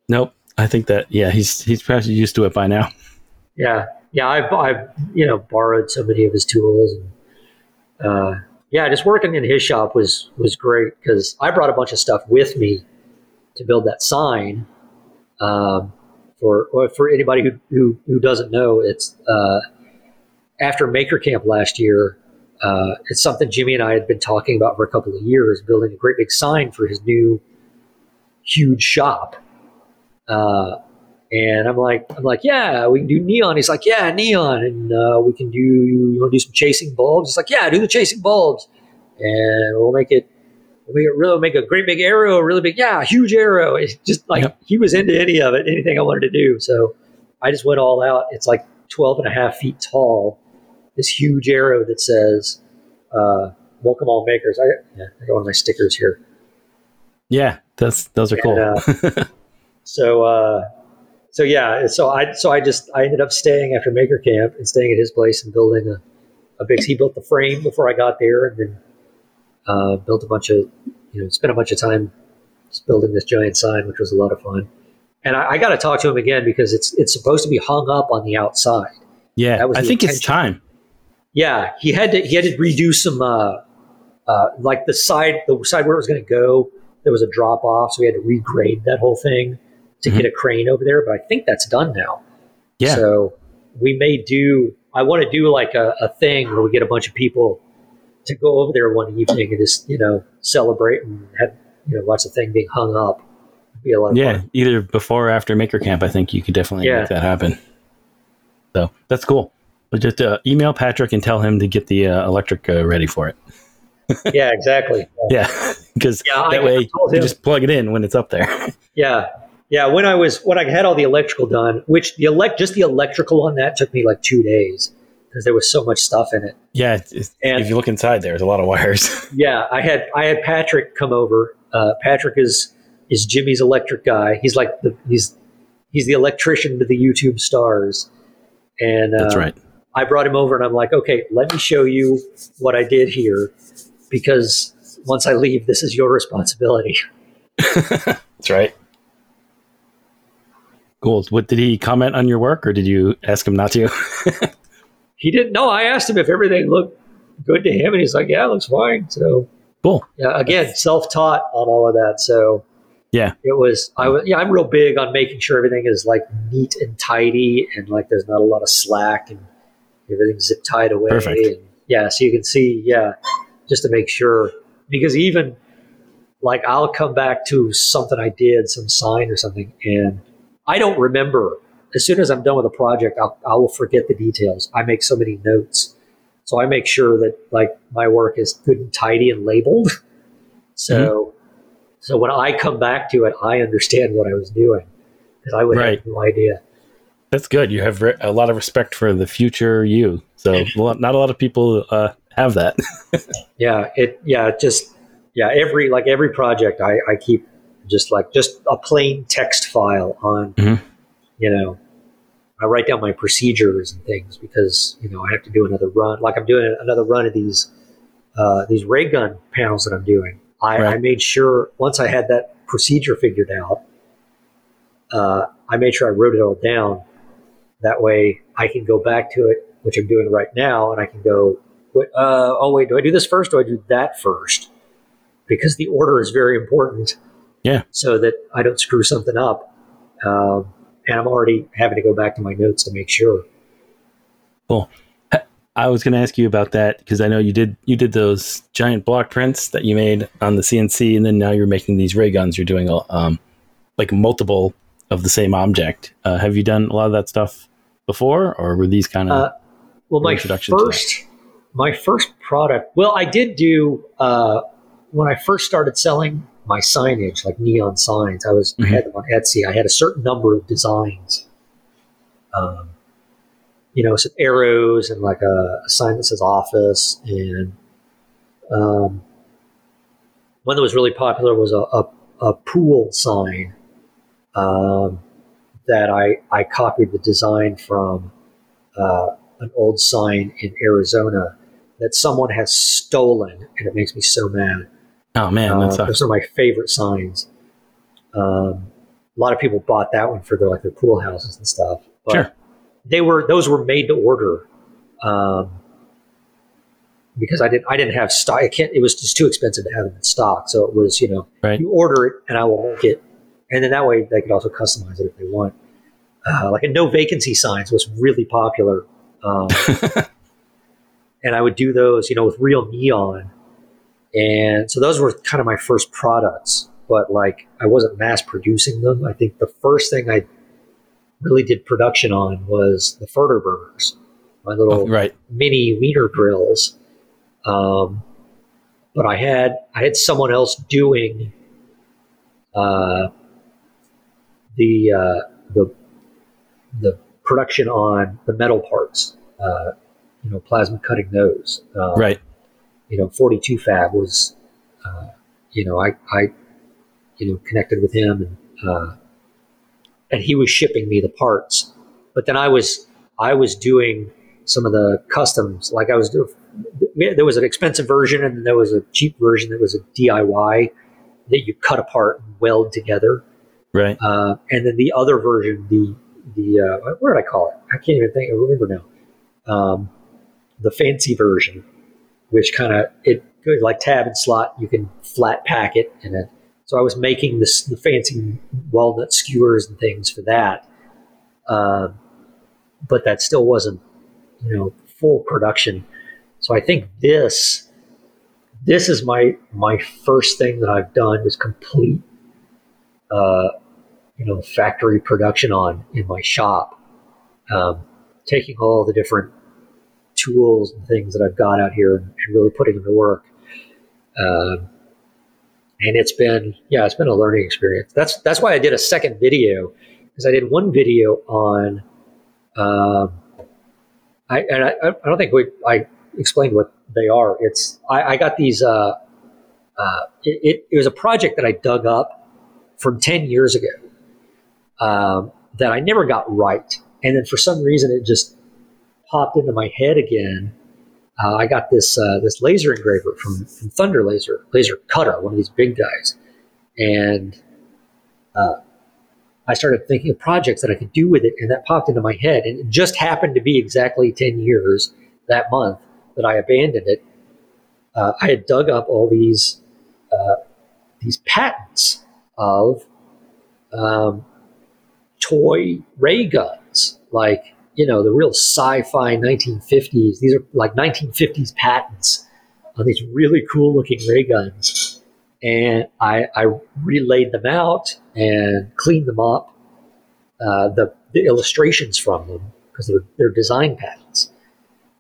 Nope, I think that yeah, he's he's perhaps used to it by now. Yeah, yeah. I've, I've you know borrowed so many of his tools, and uh, yeah, just working in his shop was was great because I brought a bunch of stuff with me to build that sign. Um, for for anybody who, who, who doesn't know, it's uh, after Maker Camp last year. Uh, it's something Jimmy and I had been talking about for a couple of years, building a great big sign for his new huge shop. Uh, and I'm like, I'm like, yeah, we can do neon. He's like, yeah, neon, and uh, we can do. You want to do some chasing bulbs? It's like, yeah, do the chasing bulbs, and we'll make it. We'll make it really make a great big arrow, a really big, yeah, huge arrow. It's just like yep. he was into any of it, anything I wanted to do. So I just went all out. It's like 12 and a half feet tall. This huge arrow that says, uh, "Welcome all makers." I, yeah, I got one of my stickers here. Yeah, that's those are and, cool. uh, [LAUGHS] so. Uh, so yeah, so I so I just I ended up staying after Maker Camp and staying at his place and building a, a big. He built the frame before I got there, and then uh, built a bunch of you know spent a bunch of time just building this giant sign, which was a lot of fun. And I, I got to talk to him again because it's it's supposed to be hung up on the outside. Yeah, I think intention. it's time. Yeah, he had to he had to redo some uh, uh, like the side the side where it was going to go. There was a drop off, so we had to regrade that whole thing to mm-hmm. get a crane over there, but I think that's done now. Yeah. So we may do, I want to do like a, a thing where we get a bunch of people to go over there one evening and just, you know, celebrate and have, you know, watch the thing being hung up. It'd be a lot yeah, fun. either before or after Maker Camp, I think you could definitely yeah. make that happen. So that's cool. Just uh, email Patrick and tell him to get the uh, electric uh, ready for it. yeah, exactly. [LAUGHS] Yeah, because Yeah, that I way you just plug it in when it's up there. [LAUGHS] Yeah, yeah. When I was when I had all the electrical done, which the elect just the electrical on that took me like two days because there was so much stuff in it. yeah, And- if you look inside, there's a lot of wires. [LAUGHS] Yeah, I had I had Patrick come over. Uh, Patrick is is Jimmy's electric guy. He's like the he's he's the electrician to the YouTube stars. And uh, That's right. I brought him over and I'm like, okay, let me show you what I did here because once I leave, this is your responsibility. [LAUGHS] That's right. Cool. What did he comment on your work, or did you ask him not to? [LAUGHS] He didn't know. I asked him if everything looked good to him, and he's like, yeah, it looks fine. So cool. yeah, again, self-taught on all of that. So Yeah. it was. I was. Yeah, I'm real big on making sure everything is like neat and tidy, and like there's not a lot of slack, and everything's zip tied away. Perfect. And, yeah, so you can see. Yeah, just to make sure, because even like I'll come back to something I did, some sign or something, and I don't remember. As soon as I'm done with a project, I'll, I will forget the details. I make so many notes, so I make sure that like my work is good and tidy and labeled. [LAUGHS] So, so when I come back to it, I understand what I was doing because I would Right. have no idea. That's good. You have re- a lot of respect for the future you. So [LAUGHS] not a lot of people uh, have that. [LAUGHS] Yeah, it. Yeah, just yeah. Every like every project, I, I keep just like just a plain text file on. Mhm. You know, I write down my procedures and things because you know I have to do another run. Like I'm doing another run of these uh, these ray gun panels that I'm doing. I, I made sure once I had that procedure figured out, uh, I made sure I wrote it all down. That way, I can go back to it, which I'm doing right now, and I can go uh, oh wait, do I do this first? Or do I do that first? Because the order is very important. Yeah. So that I don't screw something up, um, and I'm already having to go back to my notes to make sure. Cool. I was going to ask you about that because I know you did you did those giant block prints that you made on the CNC, and then now you're making these ray guns. You're doing um, like multiple of the same object. Uh, have you done a lot of that stuff before, or were these kind of Uh, Well, my first, my first product. Well, I did do uh, when I first started selling my signage, like neon signs. I was I Mhm. had them on Etsy. I had a certain number of designs. Um, you know, some arrows and like a, a sign that says office, and um, one that was really popular was a, a, a pool sign um, that I I copied the design from. Uh, an old sign in Arizona that someone has stolen, and it makes me so mad. Oh man, Uh, sucks. those are my favorite signs. Um, a lot of people bought that one for their like their pool houses and stuff. But Sure. they were those were made to order um, because I didn't I didn't have stock. I can't. It was just too expensive to have them in stock. So it was you know Right. you order it and I will make it, and then that way they could also customize it if they want. Uh, like a no vacancy signs was really popular. Um, [LAUGHS] and I would do those, you know, with real neon. And so those were kind of my first products, but like I wasn't mass producing them. I think the first thing I really did production on was the Furter burners, my little right. mini wiener grills. Um, but I had I had someone else doing uh, the uh, the the production on the metal parts. Uh, you know, plasma cutting those. Um, Right. You know, 42 Fab was. Uh, you know, I I you know connected with him and uh, and he was shipping me the parts. But then I was I was doing some of the customs. Like I was doing, there was an expensive version and then there was a cheap version that was a DIY that you cut apart and weld together. Right. Uh, and then the other version, the the uh, what did I call it? I can't even think. I remember now. Um, the fancy version, which kind of it good like tab and slot. You can flat pack it, and then so I was making this the fancy walnut skewers and things for that. Um, but that still wasn't you know full production. So I think this this is my my first thing that I've done is complete uh, you know factory production on in my shop, um, taking all the different tools and things that I've got out here and, and really putting them to work. Um, and it's been yeah, it's been a learning experience. That's that's why I did a second video because I did one video on. Um, I and I, I don't think we I explained what they are. It's I, I got these. Uh, uh, it, it, was a project that I dug up from ten years ago um, that I never got right, and then for some reason it just popped into my head again uh, I got this uh, this laser engraver from, from Thunder Laser, Laser Cutter, one of these big guys, and uh, I started thinking of projects that I could do with it, and that popped into my head. And it just happened to be exactly ten years that month that I abandoned it. Uh, I had dug up all these uh, these patents of um, toy ray guns, like you know, the real sci-fi 1950s. These are like 1950s patents on these really cool looking ray guns. And I, I relayed them out and cleaned them up, uh, the, the illustrations from them, because they're, they're design patents.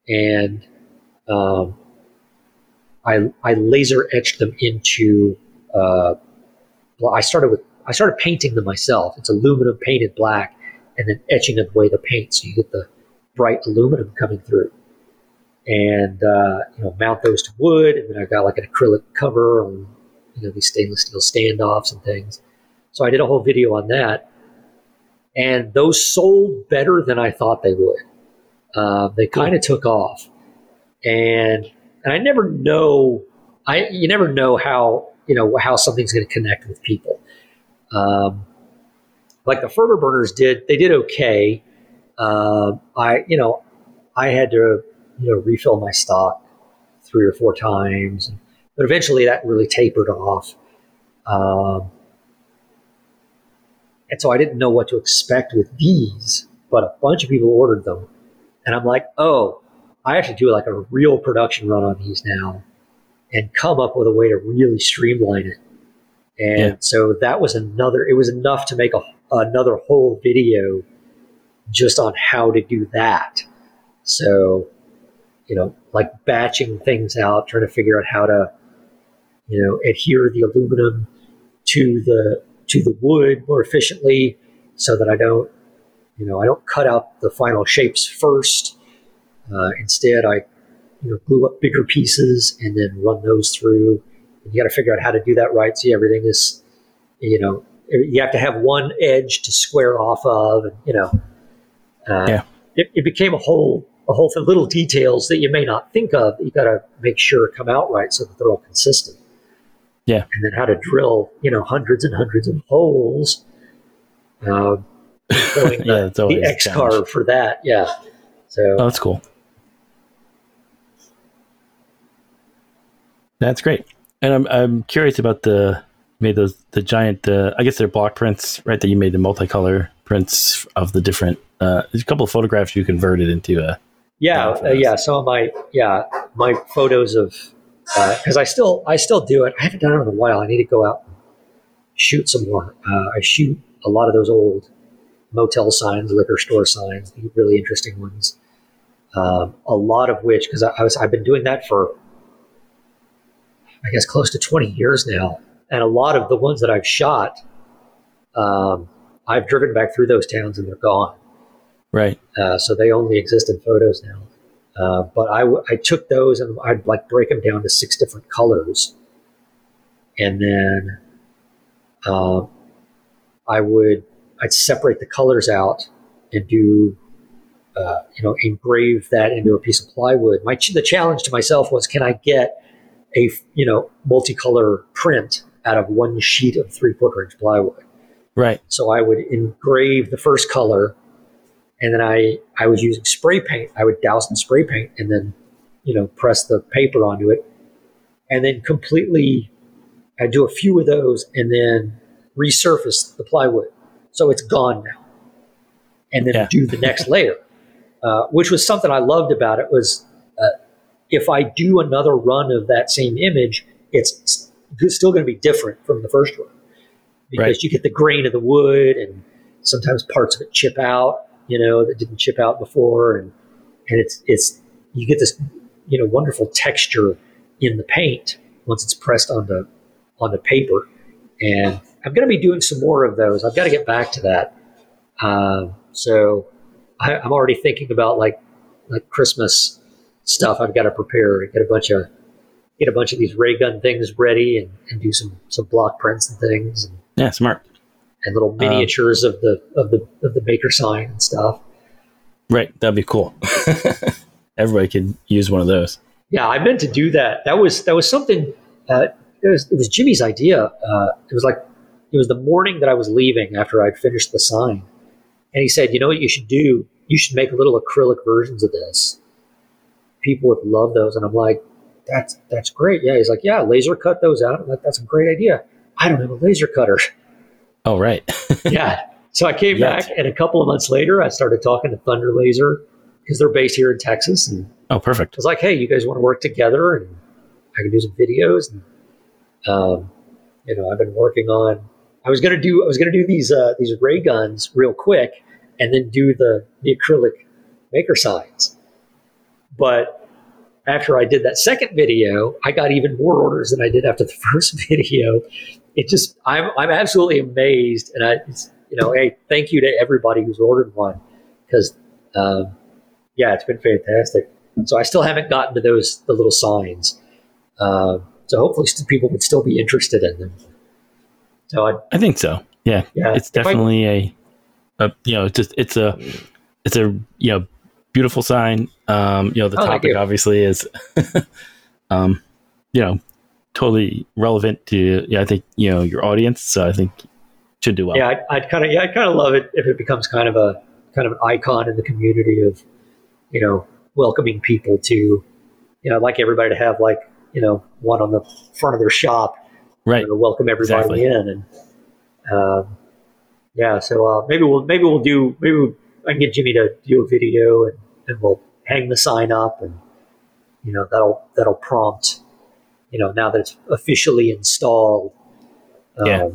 And um, I, I laser etched them into, uh, well, I started with, I started painting them myself. It's aluminum painted black and then etching away the paint so you get the bright aluminum coming through. And uh, you know, mount those to wood, and then I got like an acrylic cover on you know these stainless steel standoffs and things. So I did a whole video on that, and those sold better than I thought they would. Uh, they kind of took off, and and I never know. I you never know how you know how something's going to connect with people. Um, like the Furter burners did, they did okay. Uh, I, you know, I had to, you know, refill my stock three or four times, but eventually that really tapered off. Um, and so I didn't know what to expect with these, but a bunch of people ordered them, and I'm like, oh, I have to do like a real production run on these now, and come up with a way to really streamline it. And yeah. so that was another. It was enough to make a another whole video just on how to do that. So, you know, like batching things out, trying to figure out how to, you know, adhere the aluminum to the to the wood more efficiently, so that I don't, you know, I don't cut out the final shapes first. Uh, instead, I, you know, glue up bigger pieces and then run those through. And you got to figure out how to do that right, so everything is, you know, you have to have one edge to square off of, and you know, uh, yeah. it, it, became a whole a whole th- little details that you may not think of that you got to make sure come out right so that they're all consistent. Yeah, and then how to drill, you know, hundreds and hundreds of holes. Uh, [LAUGHS] yeah, the, the X-Carve for that. Yeah, so oh, that's cool. That's great. And I'm I'm curious about the made those the giant uh, i guess they're block prints right that you made the multicolor prints of the different uh, there's a couple of photographs you converted into a yeah uh, yeah some of my yeah my photos of because uh, i still i still do it. I haven't done it in a while. I need to go out and shoot some more. Uh, i shoot a lot of those old motel signs liquor store signs the really interesting ones. Um, a lot of which because I, I was i've been doing that for I guess close to 20 years now and a lot of the ones that I've shot, um, I've driven back through those towns and they're gone. Right. Uh, so they only exist in photos now. Uh, but I, w- I took those and I'd like break them down to six different colors. And then uh, I would, I'd separate the colors out and do, uh, you know, engrave that into a piece of plywood. My, ch- the challenge to myself was, can I get a, you know, multicolor print out of one sheet of three quarter inch plywood. Right. So I would engrave the first color, and then I I was using spray paint. I would douse in spray paint and then you know press the paper onto it, and then completely. I do a few of those and then resurface the plywood, so it's gone now, and then yeah. do the next [LAUGHS] layer, uh, which was something I loved about it. Was uh, if I do another run of that same image, it's still going to be different from the first one because right. you get the grain of the wood and sometimes parts of it chip out, you know, that didn't chip out before, and and it's it's you get this you know wonderful texture in the paint once it's pressed onto onto paper. And I'm going to be doing some more of those. I've got to get back to that. Uh, so I, I'm already thinking about like like Christmas stuff. I've got to prepare. Get a bunch of get a bunch of these ray gun things ready and, and do some some block prints and things and, Yeah, smart. and little miniatures of the of the of the maker sign and stuff. Right, that'd be cool. [LAUGHS] Everybody could use one of those. Yeah, I meant to do that. That was that was something. Uh, it was it was Jimmy's idea. Uh, it was like it was the morning that I was leaving after I'd finished the sign, and he said, "You know what you should do? You should make little acrylic versions of this. People would love those." And I'm like, "That's that's great." Yeah, he's like, "Yeah, laser cut those out." I'm like, "That's a great idea." I don't have a laser cutter. [LAUGHS] Oh, right. [LAUGHS] yeah. So I came Yet. back, and a couple of months later, I started talking to Thunder Laser because they're based here in Texas, and oh, perfect. I was like, hey, you guys want to work together and I can do some videos. And, um, you know, I've been working on, I was going to do, I was going to do these, uh, these ray guns real quick and then do the, the acrylic maker signs. But after I did that second video, I got even more orders than I did after the [LAUGHS] first video. It just, I'm, I'm absolutely amazed. And I, it's, you know, hey, thank you to everybody who's ordered one because, um, yeah, it's been fantastic. So I still haven't gotten to those the little signs. Uh, so hopefully, st- people would still be interested in them. So I, I think so. Yeah, Yeah, it's definitely a, a, you know, it's just it's a, it's a you know, beautiful sign. Um, you know, the Oh, topic obviously is, [LAUGHS] um, you know, totally relevant to yeah. I think you know your audience, so I think should do well. yeah, I'd, I'd kind of yeah, I'd kind of love it if it becomes kind of a kind of an icon in the community of, you know, welcoming people to, you know, I'd like everybody to have like you know one on the front of their shop Right. know, welcome everybody Exactly. in and um, yeah so uh, maybe we'll maybe we'll do maybe we'll, I can get Jimmy to do a video and, and we'll hang the sign up and you know that'll that'll prompt you know now that it's officially installed um, Yeah.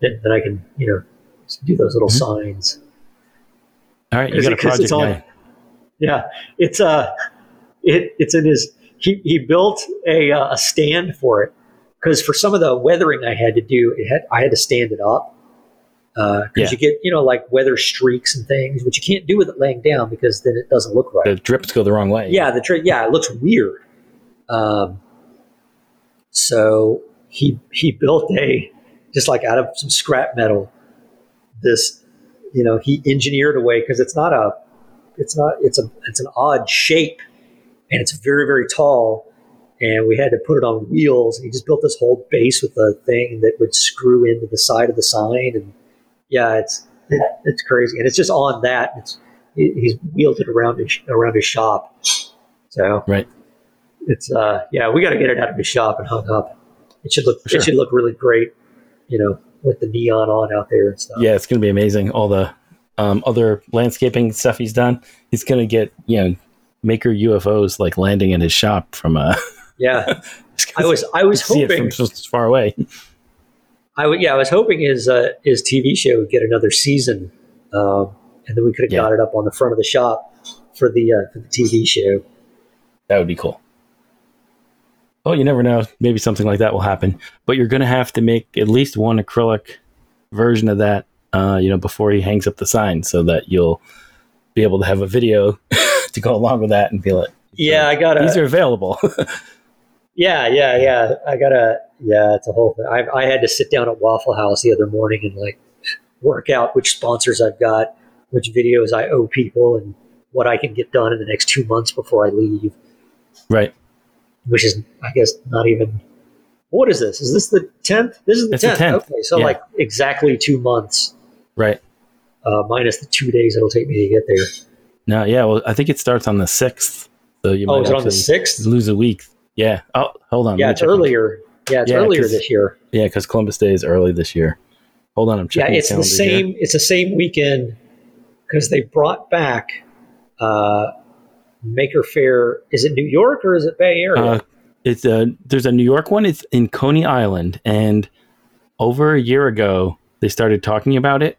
then, then I can you know do those little Mhm. signs All right, you got a it's project on- guy. yeah it's uh it it's in his he, he built a, uh, a stand for it because for some of the weathering I had to do, it had I had to stand it up because Yeah. you get you know like weather streaks and things, which you can't do with it laying down because then it doesn't look right. The drips go the wrong way. Yeah, the tra- yeah, it looks weird. Um, so he he [LAUGHS] built a just like out of some scrap metal. This, you know, he engineered a way because it's not a, it's not it's a it's an odd shape, and it's very very tall, and we had to put it on wheels. And he just built this whole base with a thing that would screw into the side of the sign, and yeah, it's it, it's crazy, and it's just on that. It's he's wheeled it around his around his shop. So Right. it's uh yeah, we got to get it out of his shop and hung up. It should look Sure. it should look really great, you know, with the neon on out there and stuff. Yeah, it's going to be amazing. All the um, other landscaping stuff he's done. He's going to get you know maker UFOs like landing in his shop from uh, Yeah. [LAUGHS] I was I was hoping from so far away. I would yeah I was hoping his uh, his TV show would get another season, um, and then we could have Yeah. got it up on the front of the shop for the uh, for the TV show. That would be cool. Oh, you never know. Maybe something like that will happen. But you're going to have to make at least one acrylic version of that, uh, you know, before he hangs up the sign, so that you'll be able to have a video [LAUGHS] to go along with that and be like, Yeah, I got it. these are available. [LAUGHS] Yeah, yeah, yeah. I gotta. Yeah, it's a whole thing. I, I had to sit down at Waffle House the other morning and like work out which sponsors I've got, which videos I owe people, and what I can get done in the next two months before I leave. right. Which is, I guess, not even. What is this? Is this the tenth? This is the tenth. Okay, so yeah. like exactly two months, Right. uh, minus the two days it'll take me to get there. No, yeah. Well, I think it starts on the 6th. So you Oh, might is it on the sixth? lose a week. Yeah. Oh, hold on. Yeah, it's my- earlier. Yeah, it's Yeah, earlier this year. Yeah, because Columbus Day is early this year. Hold on. I'm checking. Yeah, it's the here. same. It's the same weekend because they brought back uh, Maker Faire. Is it New York or is it Bay Area? Uh, it's a there's a New York one. It's in Coney Island, and over a year ago they started talking about it.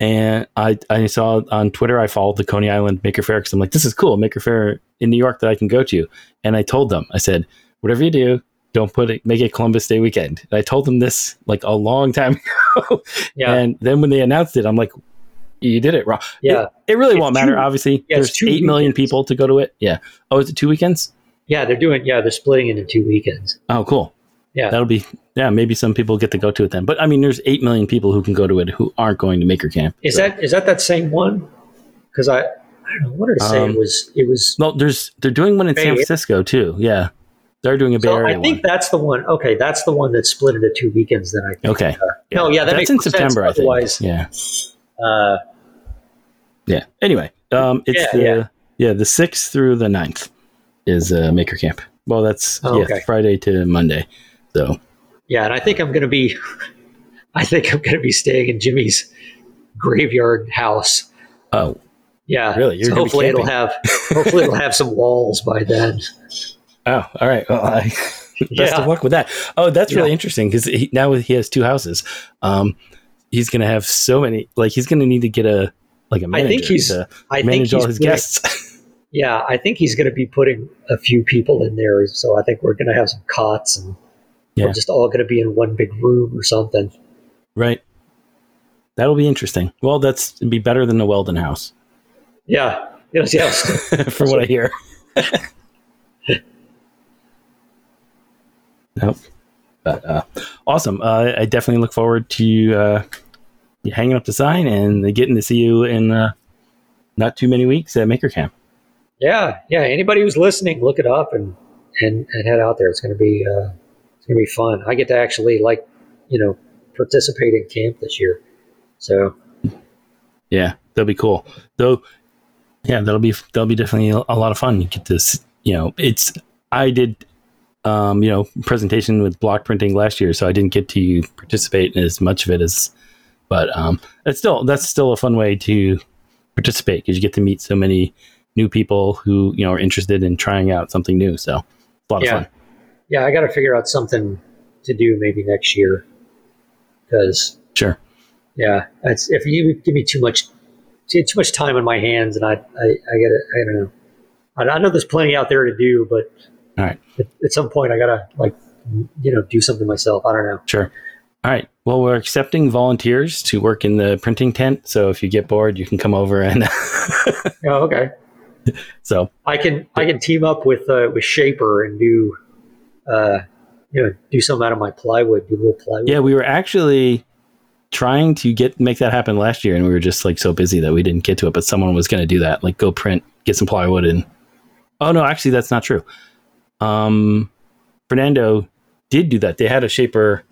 And I I saw on Twitter I followed the Coney Island Maker Faire because I'm like, this is cool, Maker Faire in New York that I can go to. And I told them, I said, whatever you do, don't put it make it Columbus Day weekend. And I told them this like a long time [LAUGHS] ago. Yeah. And then when they announced it, I'm like, you did it wrong. Yeah. It, it really It's won't matter. Obviously, yeah, there's two eight million weekends. people to go to it. Yeah. Oh, is it two weekends? Yeah, they're doing. Yeah, they're splitting it in two weekends. Oh, cool. Yeah. That'll be yeah. Maybe some people get to go to it then. But I mean, there's eight million people who can go to it who aren't going to Maker Camp. Is So- that is that that same one? Because I I don't know. what to say Um, it was it was. No, there's they're doing one in Bay San. Francisco too. Yeah, they're doing a Bay So Area I think one. that's the one. Okay, that's the one that split into two weekends. Then I think. Okay. No, yeah, that that's in sense. September. I think. Otherwise- Yeah, Uh, yeah. Anyway, um, it's Yeah, the yeah. yeah. the sixth through the 9th is uh, Maker Camp. Well, that's Oh, yeah okay. Friday to Monday. So yeah, and I think I'm going to be. [LAUGHS] I think I'm going to be staying in Jimmy's graveyard house. oh Yeah, Really? So hopefully it'll have. [LAUGHS] Hopefully it'll have some walls by then. oh all right. Well, I, [LAUGHS] best Yeah. of luck with that. Oh, that's really Yeah. interesting because he, now he has two houses. Um, he's gonna have so many. Like he's gonna need to get a like a I manager think he's. to I think manage he's all his putting- guests. Yeah, I think he's going to be putting a few people in there. So I think we're going to have some cots and Yeah. we're just all going to be in one big room or something. right. That'll be interesting. Well, that's it'd be better than the Weldon house. Yeah. Yes, yes. [LAUGHS] for what I hear. [LAUGHS] nope. But uh, awesome. Uh, I definitely look forward to uh, you hanging up the sign and getting to see you in uh, not too many weeks at Maker Camp. yeah. Yeah. Anybody who's listening, look it up and, and, and head out there. It's going to be, uh, to be fun. I get to actually like, you know, participate in camp this year. So Yeah, that'll be cool. Though, yeah, that'll be that'll be definitely a, lot of fun. You get this, you know, it's I did, um, you know, presentation with block printing last year, so I didn't get to participate in as much of it as, but um, it's still that's still a fun way to participate because you get to meet so many new people who you know are interested in trying out something new. So it's a lot Yeah. of fun. Yeah, I got to figure out something to do maybe next year because Sure. Yeah, it's, if you give me too much, too, too much time on my hands, and I, I, I get it. I don't know. I, I know there's plenty out there to do, but All right. at, at some point, I gotta like, you know, do something myself. I don't know. Sure. All right. Well, we're accepting volunteers to work in the printing tent. So if you get bored, you can come over and. [LAUGHS] Oh, okay. so I can I can team up with uh, with Shaper and do, uh, you know, do something out of my plywood, do a little plywood. Yeah, we were actually trying to get make that happen last year, and we were just like so busy that we didn't get to it. But someone was going to do that, like go print, get some plywood, and oh no, actually that's not true. Um, Fernando did do that. They had a shaper,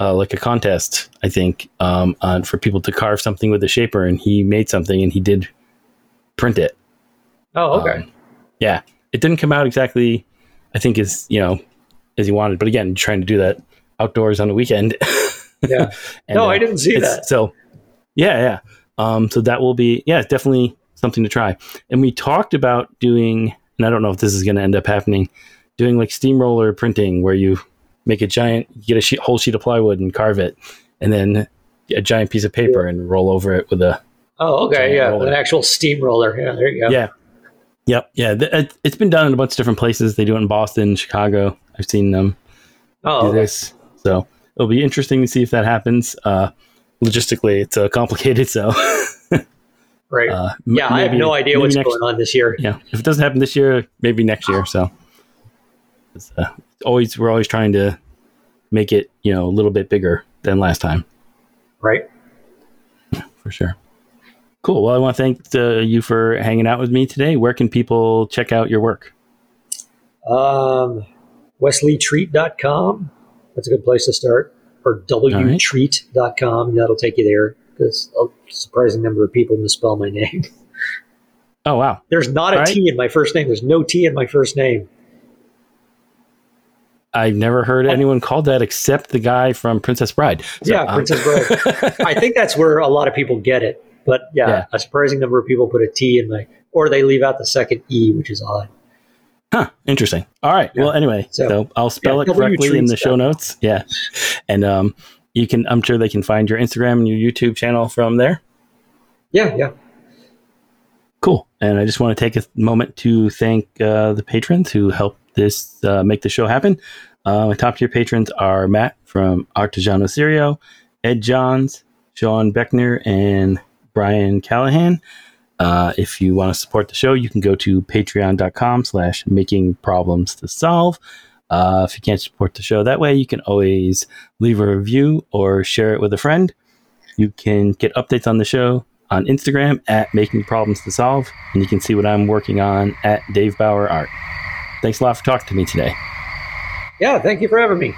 uh, like a contest, I think, um, on, for people to carve something with a shaper, and he made something, and he did print it. Oh, okay. Um, yeah, it didn't come out exactly. I think as you know as you wanted, but again, trying to do that outdoors on the weekend. [LAUGHS] Yeah. [LAUGHS] And, no, uh, I didn't see that. So, yeah, yeah. Um, so that will be, yeah, definitely something to try. And we talked about doing, and I don't know if this is going to end up happening, doing like steamroller printing where you make a giant, get a sheet, whole sheet of plywood and carve it, and then a giant piece of paper and roll over it with a, Oh, okay. Yeah, roller. an actual steamroller. Yeah, there you go. yeah. Yep. Yeah. th- It's been done in a bunch of different places. They do it in Boston, Chicago. I've seen them Oh, do okay. this. So it'll be interesting to see if that happens. Uh, logistically, it's uh, complicated. So [LAUGHS] right. uh, yeah, I have no idea what's next- going on this year. Yeah, if it doesn't happen this year, maybe next year. So it's, uh, always we're always trying to make it you know a little bit bigger than last time Right. for sure. Cool. Well, I want to thank uh, you for hanging out with me today. Where can people check out your work? Um, WesleyTreat.com. That's a good place to start. Or right. WTreat.com. That'll take you there because a surprising number of people misspell my [LAUGHS] name. Oh wow, There's not a All T right. in my first name. There's no T in my first name. I've never heard anyone called that except the guy from Princess Bride. So, yeah, um, Princess Bride. [LAUGHS] I think that's where a lot of people get it. But yeah, Yeah. a surprising number of people put a T in my, or they leave out the second E, which is odd. Huh, interesting. All right. Yeah. Well, anyway, so, So, I'll spell yeah, it correctly in the show notes. Yeah. And um, you can, I'm sure they can find your Instagram and your YouTube channel from there. Yeah, yeah. Cool. And I just want to take a moment to thank uh, the patrons who helped this uh, make the show happen. Uh, my top tier patrons are Matt from Artigiano Serio, Ed Johns, Sean Beckner, and Brian Callahan. Uh, if you want to support the show, you can go to patreon.com slash making problems to solve. Uh, if you can't support the show that way, you can always leave a review or share it with a friend. You can get updates on the show on Instagram at Making Problems to Solve, and you can see what I'm working on at Dave Bauer Art. Thanks a lot for talking to me today. Yeah, thank you for having me.